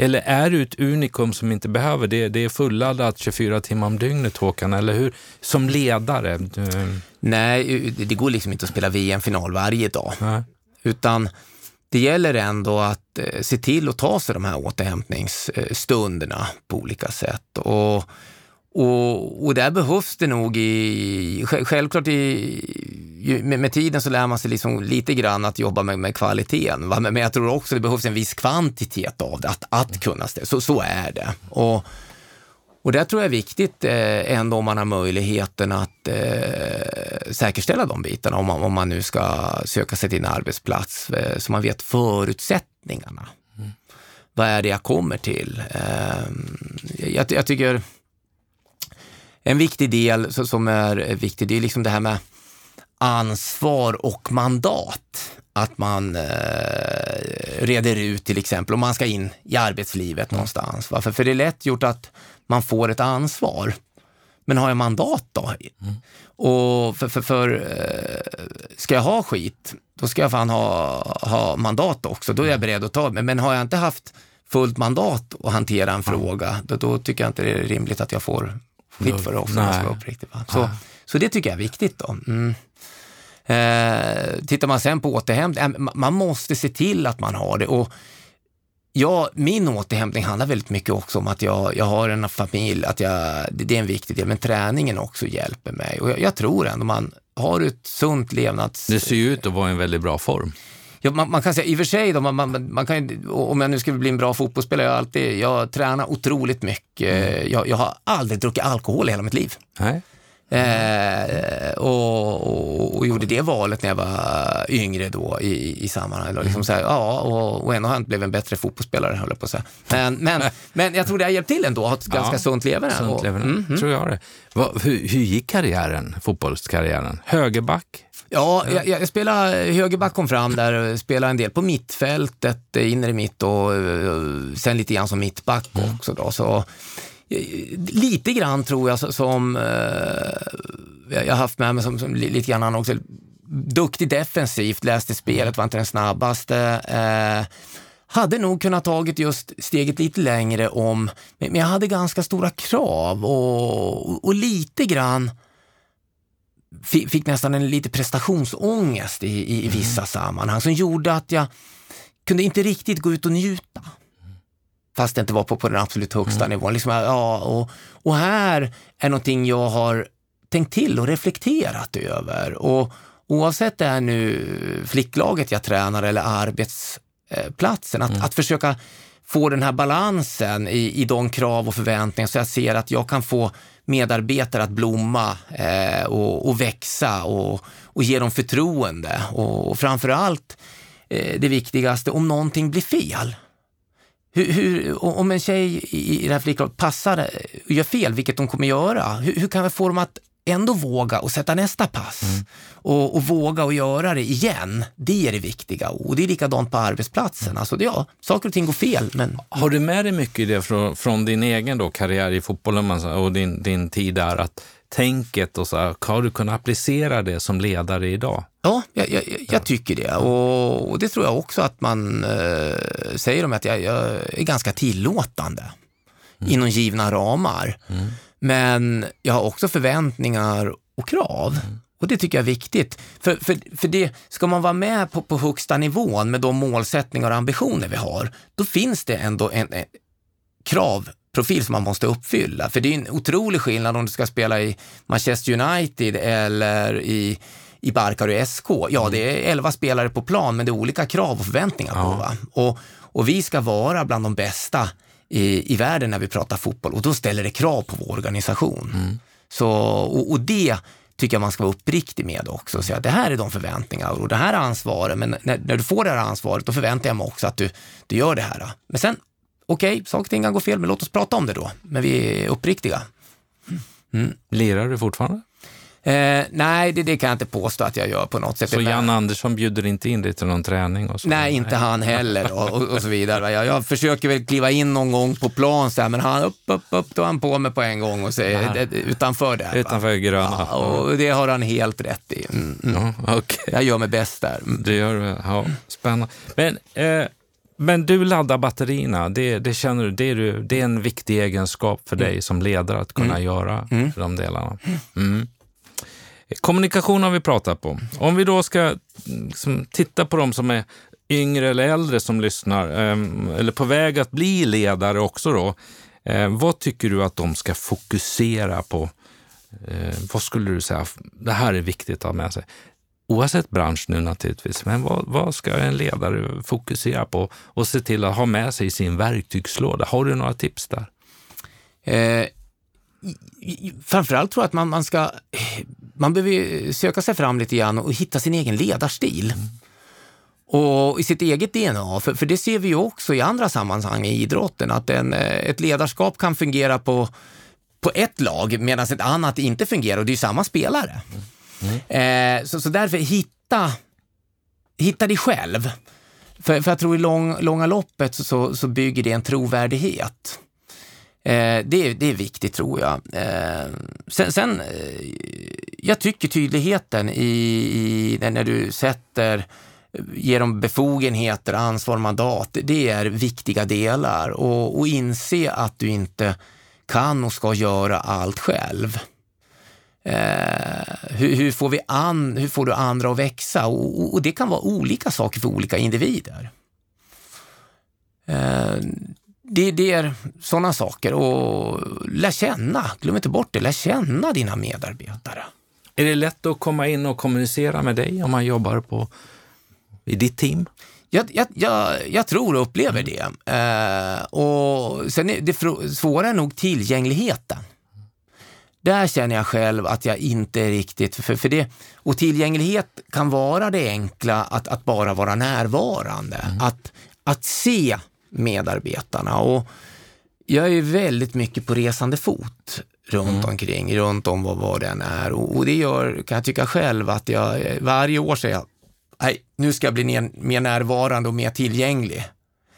Eller är du ett unikum som inte behöver det? Det är fulladdat 24 timmar om dygnet Håkan, eller hur? Som ledare? Du... Nej, det går liksom inte att spela VM-final varje dag. Nej. Utan det gäller ändå att eh, se till att ta sig de här återhämtningsstunderna på olika sätt. Och och, och där behövs det nog i, självklart i, med, med, tiden så lär man sig liksom lite grann att jobba med, med kvaliteten. Va? Men, jag tror också det behövs en viss kvantitet av det, att, att kunna ställa. Så, så är det. Och, Och det tror jag är viktigt eh, ändå om man har möjligheten att eh, säkerställa de bitarna, om man, om man nu ska söka sig till en arbetsplats, eh, så man vet förutsättningarna. Mm. Vad är det jag kommer till? Eh, jag, jag, tycker en viktig del som är viktig, det är liksom det här med ansvar och mandat. Att man eh, reder ut till exempel om man ska in i arbetslivet någonstans. Va? För, för det är lätt gjort att man får ett ansvar. Men har jag mandat då? Mm. Och för, för, för, eh, ska jag ha skit, då ska jag fan ha, ha mandat också. Då är jag mm. beredd att ta det. Men har jag inte haft fullt mandat att hantera en fråga, då, då tycker jag inte det är rimligt att jag får skit för. Nej. Ska uppriktig, va? Så, så det tycker jag är viktigt. då. Mm. Eh, tittar man sen på återhämtning, man måste se till att man har det. Och Ja, min återhämtning handlar väldigt mycket också om att jag, jag har en familj, att jag, det är en viktig del, men träningen också hjälper mig. Och jag, jag tror ändå man har ett sunt levnads... Det ser ju ut att vara en väldigt bra form. Ja, man, man, kan säga, i och för sig, då, man, man, man, kan, om jag nu skulle bli en bra fotbollsspelare, jag, alltid, jag tränar otroligt mycket. Mm. Jag, jag, har aldrig druckit alkohol i hela mitt liv. Nej. Eh, och, och, och, gjorde det valet när jag var yngre då i, i sammanhanget. Liksom mm. så här, ja, och, och ändå har jag inte blivit en bättre fotbollsspelare, höll jag på att säga. Men, men, men jag tror det har hjälpt till ändå, att ha ett ganska ja, sunt leverne. Sunt leverne, mm, tror jag det. Va, hur, hur gick karriären, fotbollskarriären? Högerback? Ja, jag, jag spelade, högerback kom fram där, spelade en del på mittfältet, inre mitt och sen lite grann som mittback mm. också. Då, så lite grann tror jag som eh, jag har haft med mig som, som lite grann också. Duktig defensivt, läste spelet, var inte den snabbaste. Eh, hade nog kunnat tagit just steget lite längre om, men jag hade ganska stora krav och, och lite grann fick, nästan en lite prestationsångest i, i, i vissa mm. sammanhang som gjorde att jag kunde inte riktigt gå ut och njuta fast det inte var på, på den absolut högsta mm. nivån. Liksom, ja, och, och här är någonting jag har tänkt till och reflekterat över. Och oavsett det är nu flicklaget jag tränar eller arbetsplatsen, att, mm. att försöka få den här balansen i, i de krav och förväntningar så jag ser att jag kan få medarbetare att blomma eh, och, och, växa och, och ge dem förtroende. Och, och framför allt eh, det viktigaste, om någonting blir fel, hur, hur, om en tjej i det här flicklaget passar eh, och gör fel, vilket de kommer göra, hur, hur kan vi få dem att ändå våga och sätta nästa pass mm. och, och, våga och göra det igen. Det är det viktiga och det är likadant på arbetsplatsen. Mm. Alltså, ja, saker och ting går fel. Men... Har du med dig mycket i det från, från din egen då, karriär i fotbollen och din, din tid där? Att tänket och så här, har du kunnat applicera det som ledare idag? Ja, jag, jag, jag tycker det och, och, det tror jag också att man eh, säger om att jag, jag, är ganska tillåtande mm. inom givna ramar. Mm. Men jag har också förväntningar och krav. Mm. Och det tycker jag är viktigt. För, för, för det, ska man vara med på, på högsta nivån med de målsättningar och ambitioner vi har, då finns det ändå en, en krav profil som man måste uppfylla. För det är en otrolig skillnad om du ska spela i Manchester United eller i, i Barkar och SK. Ja, mm. det är elva spelare på plan, men det är olika krav och förväntningar ja. på. Va? Och, och vi ska vara bland de bästa i, i världen när vi pratar fotboll och då ställer det krav på vår organisation. Mm. Så, och, och, det tycker jag man ska vara uppriktig med också. Så att det här är de förväntningar och det här är ansvaret, men när, när, du får det här ansvaret, då förväntar jag mig också att du, du gör det här. Men sen okej, okay, saker och ting kan gå fel, men låt oss prata om det då. Men vi är uppriktiga. Mm. Lirar du fortfarande? Eh, nej, det, det, kan jag inte påstå att jag gör på något sätt. Så Jan Andersson bjuder inte in dig till någon träning? Och så? Nej, inte han heller och, och, så vidare. Jag, jag försöker väl kliva in någon gång på plan, så här, men han upp, upp, upp, då är han på mig på en gång och säger det, utanför där. Utanför gröna. Ja, och det har han helt rätt i. Mm, mm. Ja, okay. Jag gör mig bäst där. Mm. Det gör du, ja, spännande. Men eh, men du laddar batterierna, det, det känner du, det är, det är en viktig egenskap för dig mm. som ledare att kunna mm. göra mm. de delarna. Mm. Kommunikation har vi pratat om. Om vi då ska liksom, titta på de som är yngre eller äldre som lyssnar, ehm, eller på väg att bli ledare också då. Ehm, vad tycker du att de ska fokusera på? Ehm, vad skulle du säga, det här är viktigt att ha med sig oavsett bransch nu naturligtvis, men vad, vad, ska en ledare fokusera på och se till att ha med sig i sin verktygslåda? Har du några tips där? Eh, framförallt tror jag att man, man ska eh, man behöver söka sig fram lite grann och hitta sin egen ledarstil. Mm. Och i sitt eget DNA, för, för det ser vi ju också i andra sammanhang i idrotten, att en, eh, ett ledarskap kan fungera på, på ett lag medan ett annat inte fungerar och det är ju samma spelare. Mm. Eh, så, så därför hitta, hitta dig själv. För, för jag tror i lång, långa loppet så, så bygger det en trovärdighet. Eh, det, det är viktigt tror jag. Eh, sen, sen eh, jag tycker tydligheten i, i, när du sätter ger dem befogenheter, ansvar, mandat. Det är viktiga delar och, och inse att du inte kan och ska göra allt själv. Eh, hur, hur, får vi an, hur får du andra att växa? Och, och det kan vara olika saker för olika individer. Eh, det, det, är sådana saker och lär känna, glöm inte bort det, lär känna dina medarbetare. Är det lätt att komma in och kommunicera med dig om man jobbar på, i ditt team? Jag, jag, jag, jag tror och upplever det. Eh, och sen är det svåra är nog tillgängligheten. Där känner jag själv att jag inte är riktigt, för, för det, och tillgänglighet kan vara det enkla att, att bara vara närvarande, mm. att, att se medarbetarna. Och jag är väldigt mycket på resande fot runt mm. omkring, runt om vad, vad den är. Och, och, det gör, kan jag tycka själv, att jag varje år säger nej, nu ska jag bli ner, mer närvarande och mer tillgänglig.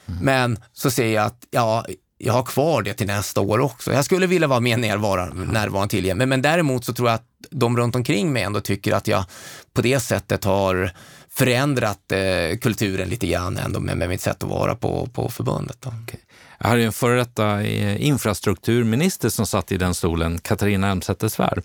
Mm. Men så säger jag att ja, jag har kvar det till nästa år också. Jag skulle vilja vara mer närvarande, närvarande tillgänglig. Men, men däremot så tror jag att de runt omkring mig ändå tycker att jag på det sättet har förändrat eh, kulturen lite grann ändå med, med mitt sätt att vara på, på förbundet. Då. Okay. Jag hade en före detta eh, infrastrukturminister som satt i den stolen, Katarina Elmsäter-Svärd.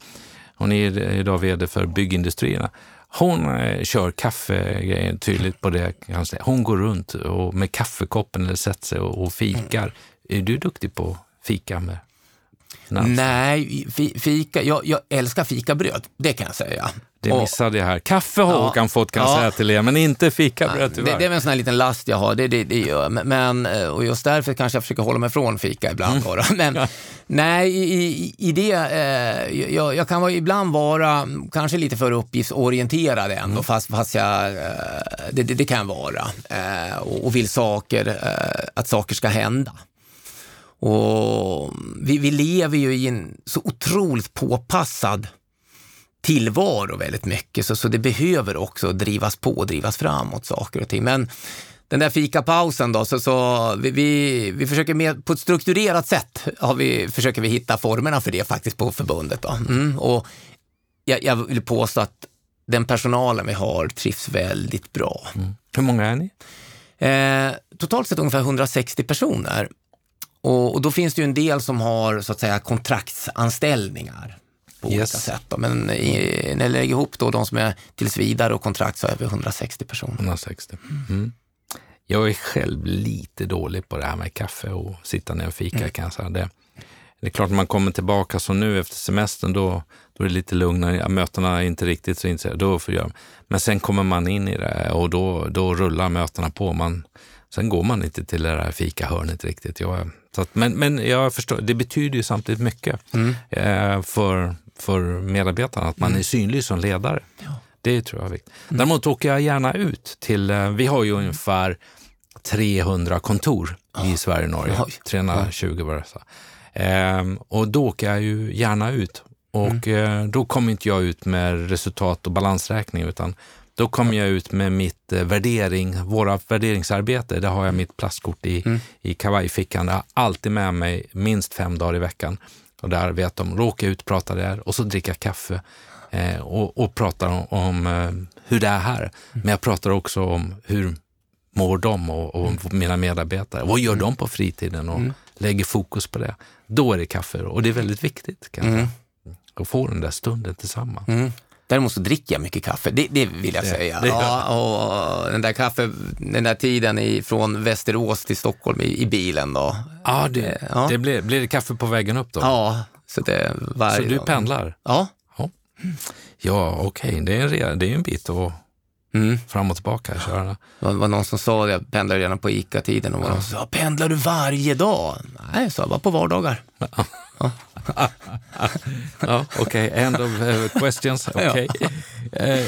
Hon är idag vd för Byggindustrierna. Hon eh, kör kaffegrejen tydligt på det. Hon går runt och med kaffekoppen eller sätter sig och, och fikar. Mm. Är du duktig på fika med Nej, fika, jag, jag älskar fikabröd, det kan jag säga. Det missade jag här. Kaffe har ja, Håkan fått kan jag säga till er, men inte fikabröd tyvärr. Det, det är väl en sån här liten last jag har, det, det, det gör men, eh, Och just därför kanske jag försöker hålla mig från fika ibland. Bara. Men ja. nej, i, i det, eh, jag, jag, kan vara, ibland vara kanske lite för uppgiftsorienterad ändå, mm. fast, fast jag, eh, det, det, det, kan vara. Eh, och, och vill saker, eh, att saker ska hända. Och vi, vi lever ju i en så otroligt påpassad tillvaro väldigt mycket, så, så det behöver också drivas på och drivas framåt saker och ting. Men den där fikapausen då, så, så vi, vi, vi försöker med, på ett strukturerat sätt har vi, försöker vi hitta formerna för det faktiskt på förbundet. Då. Mm, och jag, jag vill påstå att den personalen vi har trivs väldigt bra. Mm. Hur många är ni? Eh, totalt sett ungefär 160 personer. Och, och, då finns det ju en del som har så att säga kontraktsanställningar på yes. olika sätt. Då. Men i, när jag lägger ihop då de som är tills vidare och kontrakt så är vi 160 personer. 160. Mm. Jag är själv lite dålig på det här med kaffe och sitta ner och fika mm. kan jag säga. Det, det är klart, när man kommer tillbaka som nu efter semestern, då, då är det lite lugnare. Mötena är inte riktigt så intresserade. Då får jag. Men sen kommer man in i det och då, då rullar mötena på. Man, sen går man inte till det där fikahörnet riktigt. Jag, så att, men, men jag förstår, det betyder ju samtidigt mycket mm. eh, för, för medarbetarna att man mm. är synlig som ledare. Ja. Det tror jag är viktigt. Mm. Däremot åker jag gärna ut till, eh, vi har ju ungefär 300 kontor ja. i Sverige och Norge. 320 var det. Så. Eh, och då åker jag ju gärna ut och mm. eh, då kommer inte jag ut med resultat och balansräkning utan då kommer jag ut med mitt eh, värdering, våra värderingsarbete. Där har jag mitt plastkort i, mm. i kavajfickan. Jag har alltid med mig minst fem dagar i veckan. Och där vet de, råka ut, prata där och så dricka kaffe eh, och, och pratar om, om eh, hur det är här. Mm. Men jag pratar också om hur mår de och, och mm. mina medarbetare. Vad gör de på fritiden och mm. lägger fokus på det. Då är det kaffe och det är väldigt viktigt. Kan mm. Att få den där stunden tillsammans. Mm. Däremot så dricker jag mycket kaffe, det, det vill jag det, säga. Det ja, och den där kaffe, den där tiden i, från Västerås till Stockholm i, i bilen då. Ja, det, ja. det blir, blir det kaffe på vägen upp då? Ja. Så, det varje så du pendlar? Ja. Ja, ja okej, okay. det, är en, det är en bit att mm. fram och tillbaka köra. Det var, var någon som sa, jag pendlar redan på ICA-tiden, och var ja. någon som sa, pendlar du varje dag? Nej, så jag, bara på vardagar. Ja. ja, Okej, okay. end of uh, questions. Okay. Ja. Uh,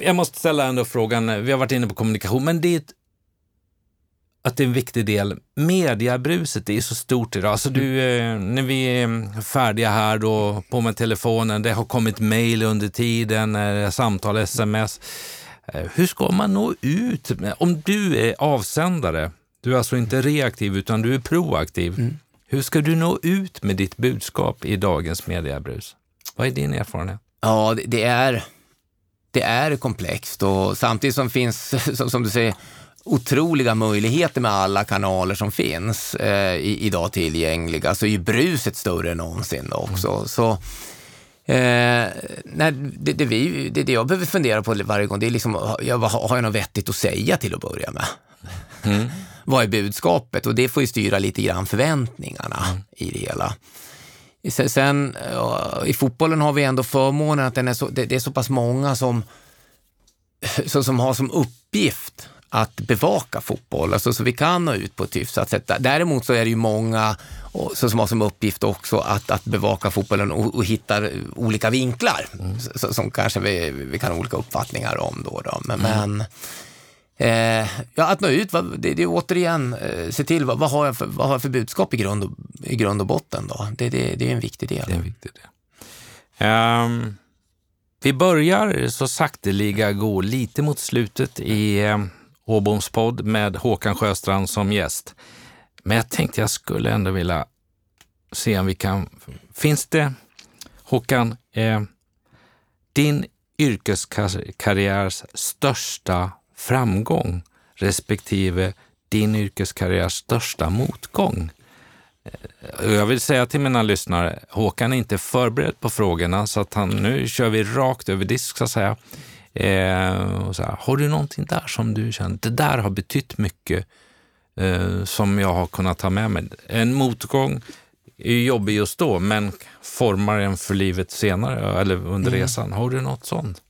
jag måste ställa ändå frågan, vi har varit inne på kommunikation, men det är ett, att det är en viktig del. Mediabruset är så stort idag. Alltså du, eh, när vi är färdiga här då, på med telefonen, det har kommit mejl under tiden, eh, samtal, sms. Eh, hur ska man nå ut? Om du är avsändare, du är alltså inte reaktiv utan du är proaktiv. Mm. Hur ska du nå ut med ditt budskap i dagens mediebrus? Vad är din erfarenhet? Ja, det är, det är komplext och samtidigt som finns, som du säger, otroliga möjligheter med alla kanaler som finns eh, idag tillgängliga, så är ju bruset större än någonsin också. Mm. Så, eh, nej, det, det, vi, det, det, jag behöver fundera på varje gång, det är liksom, jag, har jag något vettigt att säga till att börja med? Mm. Vad är budskapet? Och det får ju styra lite grann förväntningarna mm. i det hela. Sen i fotbollen har vi ändå förmånen att den är så, det, är så pass många som, som har som uppgift att bevaka fotboll, alltså, så vi kan nå ut på ett hyfsat sätt. Däremot så är det ju många som har som uppgift också att, att bevaka fotbollen och, och hitta olika vinklar mm. så, som kanske vi, vi kan ha olika uppfattningar om. Då, då. Men, mm. men eh, ja, att nå ut, det, det är återigen, eh, se till vad, vad, har jag för, vad har jag för budskap i grund och, i grund och botten. Då? Det, det, det är en viktig del. Det är en viktig del. Um, vi börjar så sakteliga gå lite mot slutet i um, Åboms podd med Håkan Sjöstrand som gäst. Men jag tänkte jag skulle ändå vilja se om vi kan... Finns det, Håkan, eh, din yrkeskarriärs största framgång respektive din yrkeskarriärs största motgång? Eh, jag vill säga till mina lyssnare, Håkan är inte förberedd på frågorna så att han, nu kör vi rakt över disk så att säga. Eh, så här, har du någonting där som du känner, det där har betytt mycket eh, som jag har kunnat ta med mig? En motgång är jobbig just då, men formar en för livet senare eller under mm. resan. Har du något sånt?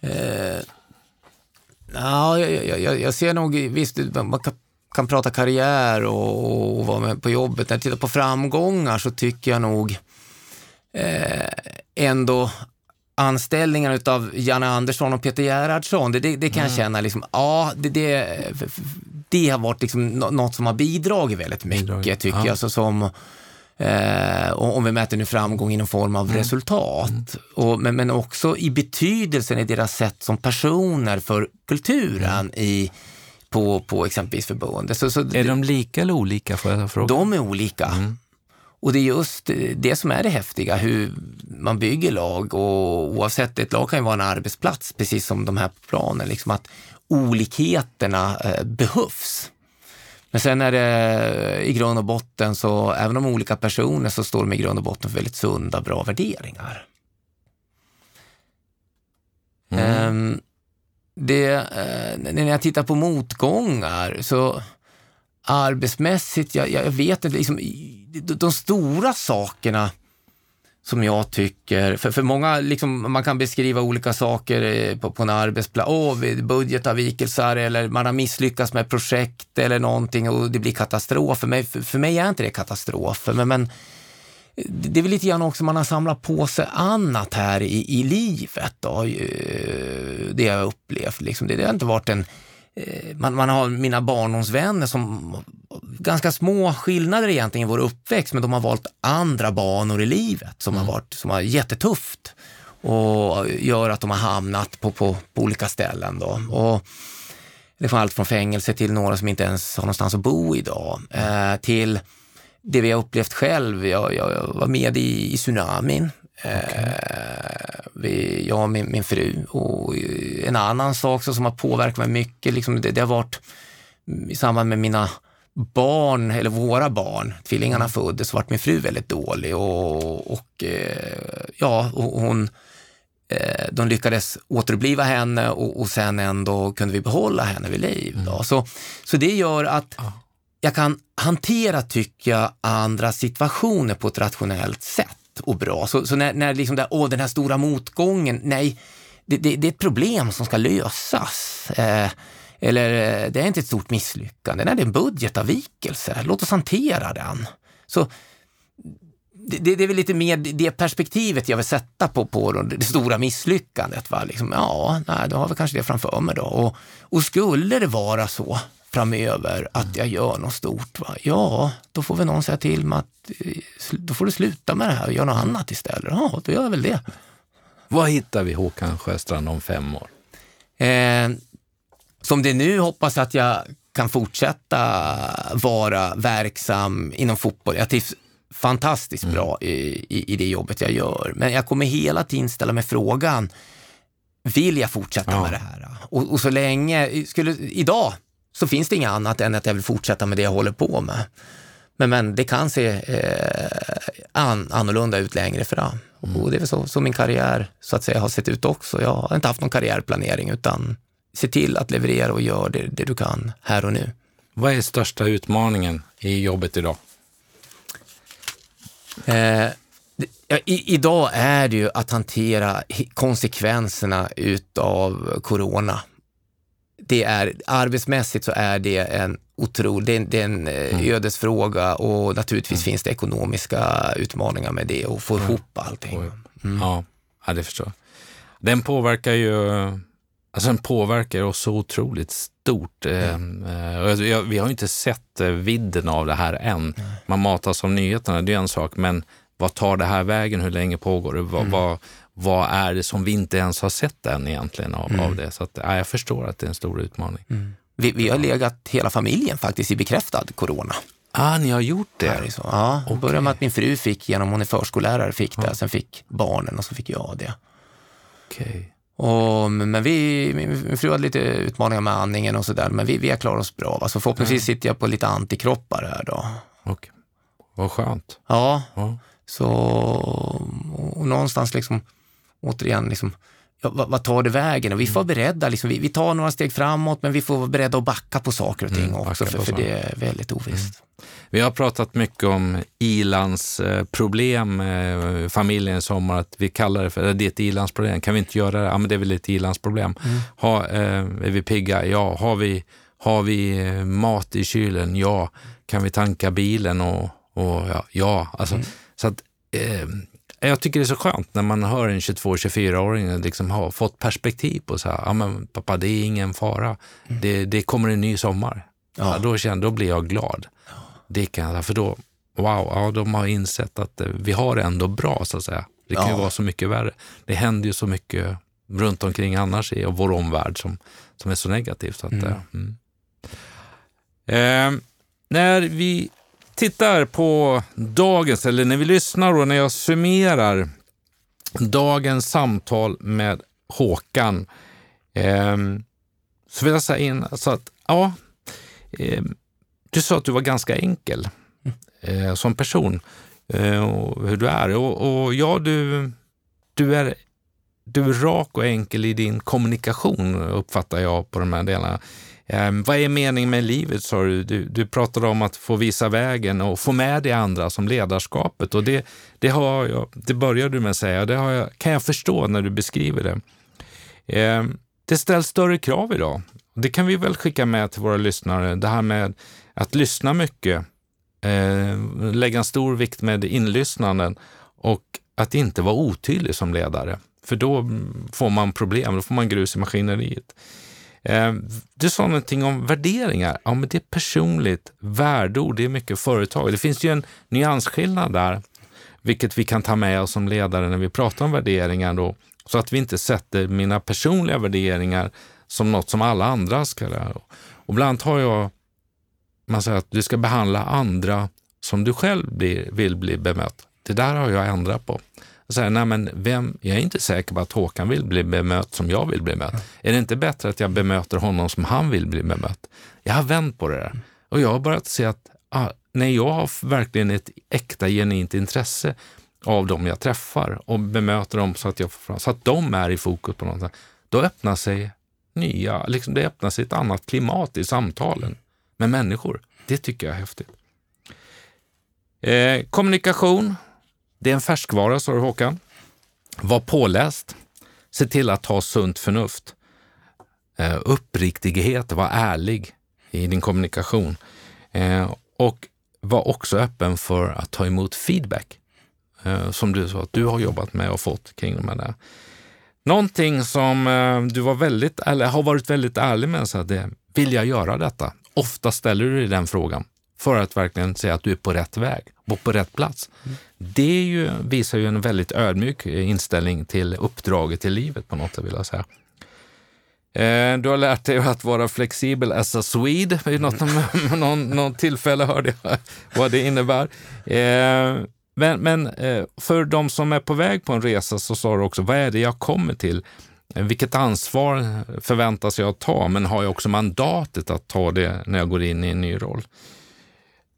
Eh, ja, jag, jag, jag, ser nog, visst, man kan, kan prata karriär och, och, vara med på jobbet. När jag tittar på framgångar så tycker jag nog eh, ändå anställningen av Janne Andersson och Peter Gerhardsson, det, det, det kan mm. jag känna, liksom, ja, det, det, det har varit liksom något som har bidragit väldigt mycket, bidragit. tycker ja. jag. Så som, eh, om vi mäter nu framgång i någon form av mm. resultat. Mm. Och, men, men också i betydelsen i deras sätt som personer för kulturen mm. i på, på exempelvis förbundet. Så, så är de lika eller olika? Får jag fråga? De är olika. Mm. Och det är just det som är det häftiga, hur man bygger lag och oavsett, ett lag kan ju vara en arbetsplats, precis som de här på planen, liksom att olikheterna eh, behövs. Men sen är det i grund och botten så, även om olika personer, så står de i grund och botten för väldigt sunda, bra värderingar. Mm. Um, det, uh, när jag tittar på motgångar så arbetsmässigt, jag, jag vet inte, liksom, de, de stora sakerna som jag tycker, för, för många, liksom, man kan beskriva olika saker eh, på, på en arbetsplats, oh, budgetavvikelser eller man har misslyckats med projekt eller någonting och det blir katastrof. För mig, för, för mig är inte det katastrof, men, men det är väl lite grann också man har samlat på sig annat här i, i livet. Då, det jag har upplevt. Liksom. Det, det har inte varit en man, man har mina barndomsvänner som ganska små skillnader egentligen i vår uppväxt, men de har valt andra banor i livet som mm. har varit som har jättetufft och gör att de har hamnat på, på, på olika ställen. Då. Och det var allt från fängelse till några som inte ens har någonstans att bo idag, eh, till det vi har upplevt själv. Jag, jag var med i, i tsunamin Okay. Eh, vi, jag och min, min, fru. Och en annan sak som har påverkat mig mycket, liksom det, det, har varit i samband med mina barn, eller våra barn, tvillingarna mm. föddes, så vart min fru väldigt dålig och, och eh, ja, och hon eh, de lyckades återuppliva henne och, och sen ändå kunde vi behålla henne vid liv. Mm. Så, så det gör att jag kan hantera, tycker jag, andra situationer på ett rationellt sätt och bra. Så, så när, när liksom där, åh, den här stora motgången, nej, det, det, det är ett problem som ska lösas. Eh, eller eh, det är inte ett stort misslyckande, nej, det är en budgetavvikelse. Låt oss hantera den. Så det, det, är väl lite mer det perspektivet jag vill sätta på, på det stora misslyckandet. Va? Liksom, ja, nej, då har vi kanske det framför mig då. Och, och skulle det vara så framöver att jag gör något stort, va? ja, då får väl någon säga till mig att eh, då får du sluta med det här och göra något annat istället. Ja, då gör jag väl det. Vad hittar vi Håkan Sjöstrand om fem år? Eh, som det är nu hoppas jag att jag kan fortsätta vara verksam inom fotboll. Jag trivs fantastiskt mm. bra i, i, i, det jobbet jag gör. Men jag kommer hela tiden ställa mig frågan, vill jag fortsätta ja. med det här? Och, och, så länge, skulle, idag så finns det inget annat än att jag vill fortsätta med det jag håller på med. Men, men det kan se eh, an, annorlunda ut längre fram. Mm. Och det är väl så, så min karriär så att säga har sett ut också. Jag har inte haft någon karriärplanering utan se till att leverera och göra det, det du kan här och nu. Vad är största utmaningen i jobbet idag? Eh, i, idag är det ju att hantera konsekvenserna utav corona. Det är, arbetsmässigt så är det en otrolig, det är, det är en eh, mm. ödesfråga och naturligtvis mm. finns det ekonomiska utmaningar med det och få mm. ihop allting. Mm. Ja, ja, det förstår jag. Den påverkar ju Alltså den påverkar oss så otroligt stort. Mm. Eh, vi har inte sett eh, vidden av det här än. Man matas av nyheterna, det är en sak, men vad tar det här vägen? Hur länge pågår det? Vad, mm. vad, vad är det som vi inte ens har sett än egentligen av, mm. av det? Så att, ja, jag förstår att det är en stor utmaning. Mm. Vi, vi, har legat hela familjen faktiskt i bekräftad corona. Ah, ni har gjort det? Så. Ja, okay. började med att min fru fick, genom hon är förskollärare, fick det. Ja. Sen fick barnen och så fick jag det. Okay. Och, men vi, min fru hade lite utmaningar med andningen och sådär, men vi, vi har klarat oss bra. Så förhoppningsvis mm. sitter jag på lite antikroppar här då. Och, vad skönt. Ja, ja. så och någonstans liksom, återigen, liksom, ja, vad, vad, tar det vägen? Och vi får vara beredda, liksom, vi, vi, tar några steg framåt, men vi får vara beredda att backa på saker och ting mm, också, för, för det är väldigt ovisst. Mm. Vi har pratat mycket om Ilans eh, problem, eh, familjen i sommar, att vi kallar det för det är ett ilandsproblem. Kan vi inte göra det? Ja, men det är väl ett ilandsproblem. Mm. Ha, eh, är vi pigga? Ja. Har vi, har vi mat i kylen? Ja. Kan vi tanka bilen? Och, och ja, ja. Alltså, mm. så att, eh, jag tycker det är så skönt när man hör en 22-24-åring liksom ha fått perspektiv på så här, ja men pappa det är ingen fara, mm. det, det kommer en ny sommar. Ja. Ja, då, känner, då blir jag glad. Det kan jag, för då, wow, ja, de har insett att eh, vi har det ändå bra så att säga. Det kan ja. ju vara så mycket värre. Det händer ju så mycket runt omkring annars i vår omvärld som, som är så negativt. Så att, mm. Eh, mm. Eh, när vi tittar på dagens, eller när vi lyssnar och när jag summerar dagens samtal med Håkan, eh, så vill jag säga in alltså att ja, eh, du sa att du var ganska enkel eh, som person eh, och hur du är. Och, och ja, du, du, är, du är rak och enkel i din kommunikation uppfattar jag på de här delarna. Eh, vad är meningen med livet, sa du. du. Du pratade om att få visa vägen och få med dig andra som ledarskapet. Och det, det, har jag, det började du med att säga, det har jag, kan jag förstå när du beskriver det. Eh, det ställs större krav idag. Det kan vi väl skicka med till våra lyssnare, det här med att lyssna mycket, eh, lägga en stor vikt med inlyssnanden och att inte vara otydlig som ledare. För då mm, får man problem, då får man grus i maskineriet. Ehm, du sa någonting om värderingar. Ja, men det är personligt värdeord, det är mycket företag. Det finns ju en nyansskillnad där, vilket vi kan ta med oss som ledare när vi pratar om värderingar då, så att vi inte sätter mina personliga värderingar som något som alla andra ska göra. Och ibland har jag man säger att du ska behandla andra som du själv blir, vill bli bemött. Det där har jag ändrat på. Jag säger, nej men vem, jag är inte säker på att Håkan vill bli bemött som jag vill bli bemött. Mm. Är det inte bättre att jag bemöter honom som han vill bli bemött? Jag har vänt på det där. Och jag har börjat se att ah, när jag har verkligen ett äkta genuint intresse av dem jag träffar och bemöter dem så att, jag, så att de är i fokus på något då öppnar sig nya, liksom det öppnar sig ett annat klimat i samtalen med människor. Det tycker jag är häftigt. Eh, kommunikation, det är en färskvara, sa du Håkan. Var påläst. Se till att ha sunt förnuft. Eh, uppriktighet, var ärlig i din kommunikation. Eh, och var också öppen för att ta emot feedback. eh, som du sa att du har jobbat med och fått kring de här. Där. Någonting som eh, du var väldigt, eller har varit väldigt ärlig med, så att det, vill jag göra detta? Ofta ställer du dig den frågan för att verkligen säga att du är på rätt väg och på rätt plats. Mm. Det ju, visar ju en väldigt ödmjuk inställning till uppdraget i livet på något sätt vill jag säga. Eh, du har lärt dig att vara flexibel as a Swede. Vid något, någon, någon tillfälle hörde jag vad det innebär. Eh, men, men eh, för de som är på väg på en resa så sa du också, vad är det jag kommer till? Vilket ansvar förväntas jag ta, men har jag också mandatet att ta det när jag går in i en ny roll?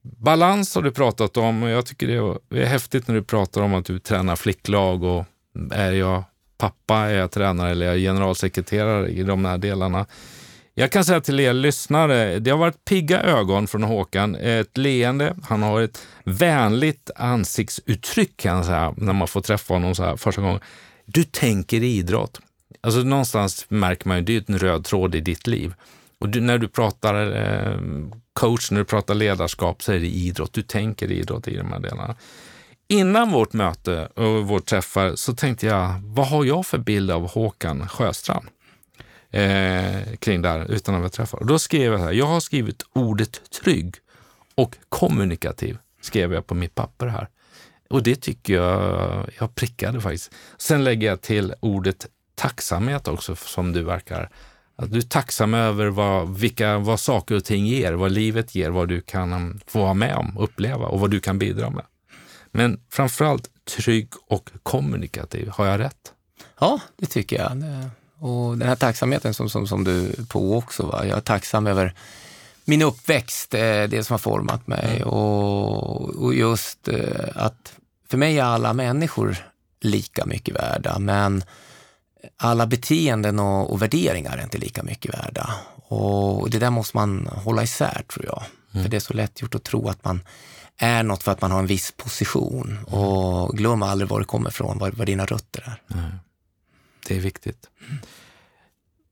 Balans har du pratat om och jag tycker det är häftigt när du pratar om att du tränar flicklag och är jag pappa, är jag tränare eller är jag generalsekreterare i de här delarna. Jag kan säga till er lyssnare, det har varit pigga ögon från Håkan, ett leende, han har ett vänligt ansiktsuttryck kan jag säga, när man får träffa honom så här första gången. Du tänker idrott. Alltså någonstans märker man ju, det är en röd tråd i ditt liv. Och du, när du pratar eh, coach, när du pratar ledarskap så är det idrott. Du tänker idrott i de här delarna. Innan vårt möte och vår träffar så tänkte jag, vad har jag för bild av Håkan Sjöstrand? Eh, kring där utan att vi träffar. Och då skrev jag så här, jag har skrivit ordet trygg och kommunikativ skrev jag på mitt papper här. Och det tycker jag, jag prickade faktiskt. Sen lägger jag till ordet tacksamhet också som du verkar att du är tacksam över vad, vilka, vad saker och ting ger, vad livet ger, vad du kan um, få vara med om, uppleva och vad du kan bidra med. Men framförallt trygg och kommunikativ. Har jag rätt? Ja, det tycker jag. Och den här tacksamheten som, som, som du är på också. Va? Jag är tacksam över min uppväxt, eh, det som har format mig mm. och, och just eh, att för mig är alla människor lika mycket värda, men alla beteenden och, och, värderingar är inte lika mycket värda. Och det där måste man hålla isär tror jag. Mm. För det är så lätt gjort att tro att man är något för att man har en viss position. Mm. Och glöm aldrig var du kommer ifrån, var, var dina rötter är. Mm. Det är viktigt.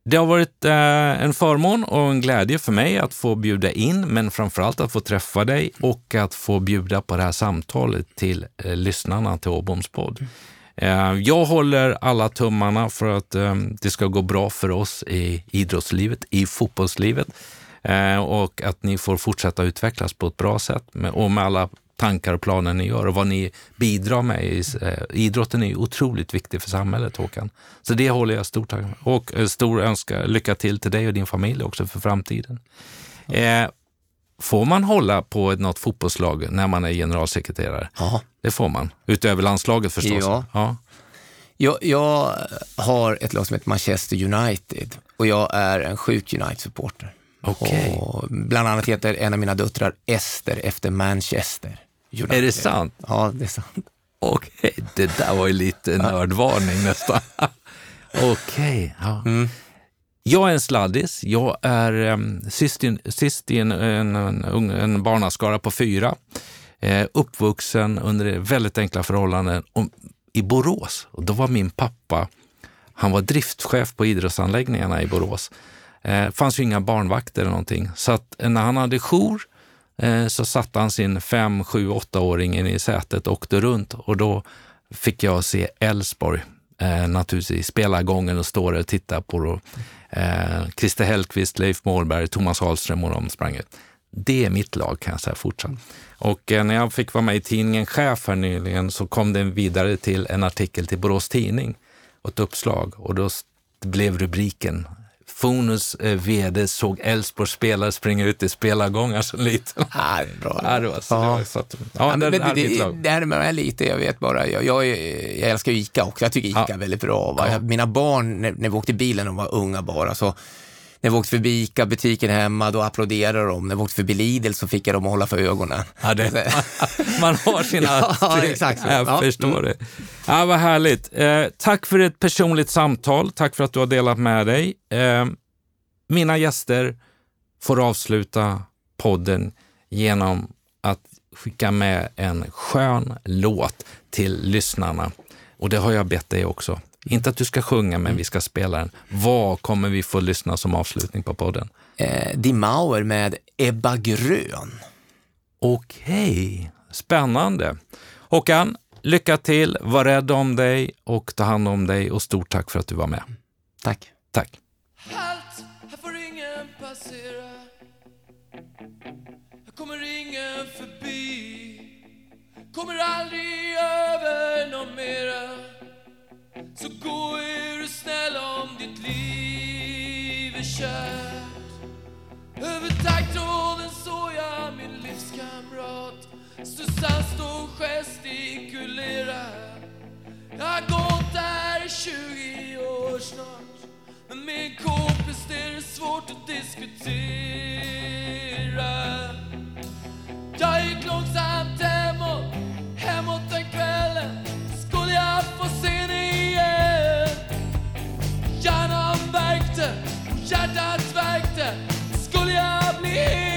Det har varit eh, en förmån och en glädje för mig att få bjuda in, men framförallt att få träffa dig och att få bjuda på det här samtalet till eh, lyssnarna till Åboms podd. Eh, jag håller alla tummarna för att eh, det ska gå bra för oss i idrottslivet, i fotbollslivet eh, och att ni får fortsätta utvecklas på ett bra sätt och med alla tankar och planer ni gör och vad ni bidrar med. Idrotten är otroligt viktig för samhället, Håkan. Så det håller jag stort tack och stor önska, lycka till till dig och din familj också för framtiden. Eh, Får man hålla på något fotbollslag när man är generalsekreterare? Ja. Det får man. Utöver landslaget förstås. Ja. ja. Jag, jag har ett lag som heter Manchester United och jag är en sjuk United-supporter. Okay. bland annat heter en av mina döttrar Ester efter Manchester United. Är det sant? Ja, det är sant. Okej, okay. det där var ju lite nördvarning nästan. Okej, okay. ja. Mm. Jag är en sladdis. Jag är um, sist, in, sist i en, en, en, en barnaskara på fyra. Eh, uppvuxen under väldigt enkla förhållanden och, i Borås. Och då var min pappa, han var driftchef på idrottsanläggningarna i Borås. Eh, fanns ju inga barnvakter eller någonting. Så att eh, när han hade jour eh, så satte han sin fem, sju, åttaåring i sätet och åkte runt och då fick jag se Elfsborg eh, naturligtvis spela gången och stå där och titta på det eh, Christer Hellqvist, Leif Mårberg, Thomas Ahlström och de sprang ut. Det är mitt lag kan jag säga fortsatt. Och eh, när jag fick vara med i tidningen Chef här nyligen så kom den vidare till en artikel till Borås Tidning och ett uppslag och då blev rubriken Fonus eh, vd såg Elfsborgs spelare springa ut i spelargångar som liten. Det är bra. Ja, det var, så, ja. det var så att, ja, ja, det, det, det, det här med lite, jag vet bara, jag, jag, jag älskar ICA också, jag tycker ICA är väldigt bra. Ja. Mina barn, när, när vi åkte bilen, de var unga bara, så när vi åkte förbi ICA-butiken hemma, då applåderade de. När vi åkte förbi Lidl så fick jag dem att hålla för ögonen. Ja, det, man har sina... ja, exakt så. Jag ja. förstår det. Ja, vad härligt. Eh, tack för ett personligt samtal. Tack för att du har delat med dig. Eh, mina gäster får avsluta podden genom att skicka med en skön låt till lyssnarna. Och det har jag bett dig också. Inte att du ska sjunga, men vi ska spela den. Vad kommer vi få lyssna som avslutning på podden? Eh, Die Mauer med Ebba Grön. Okej, okay. spännande. Håkan, lycka till, var rädd om dig och ta hand om dig och stort tack för att du var med. Tack. Tack. Halt, här får ingen passera Här kommer ingen förbi Kommer aldrig över någon mera så gå är du snäll om ditt liv är kört. Över taggtråden såg jag min livskamrat. Susanne står och gestikulerar. Jag har gått där i 20 år snart. Men med en kompis är det svårt att diskutera. Jag gick långsamt hemåt, hemåt den kvällen. Skulle jag få se Shut out, Zweigte, Skulja, Abni,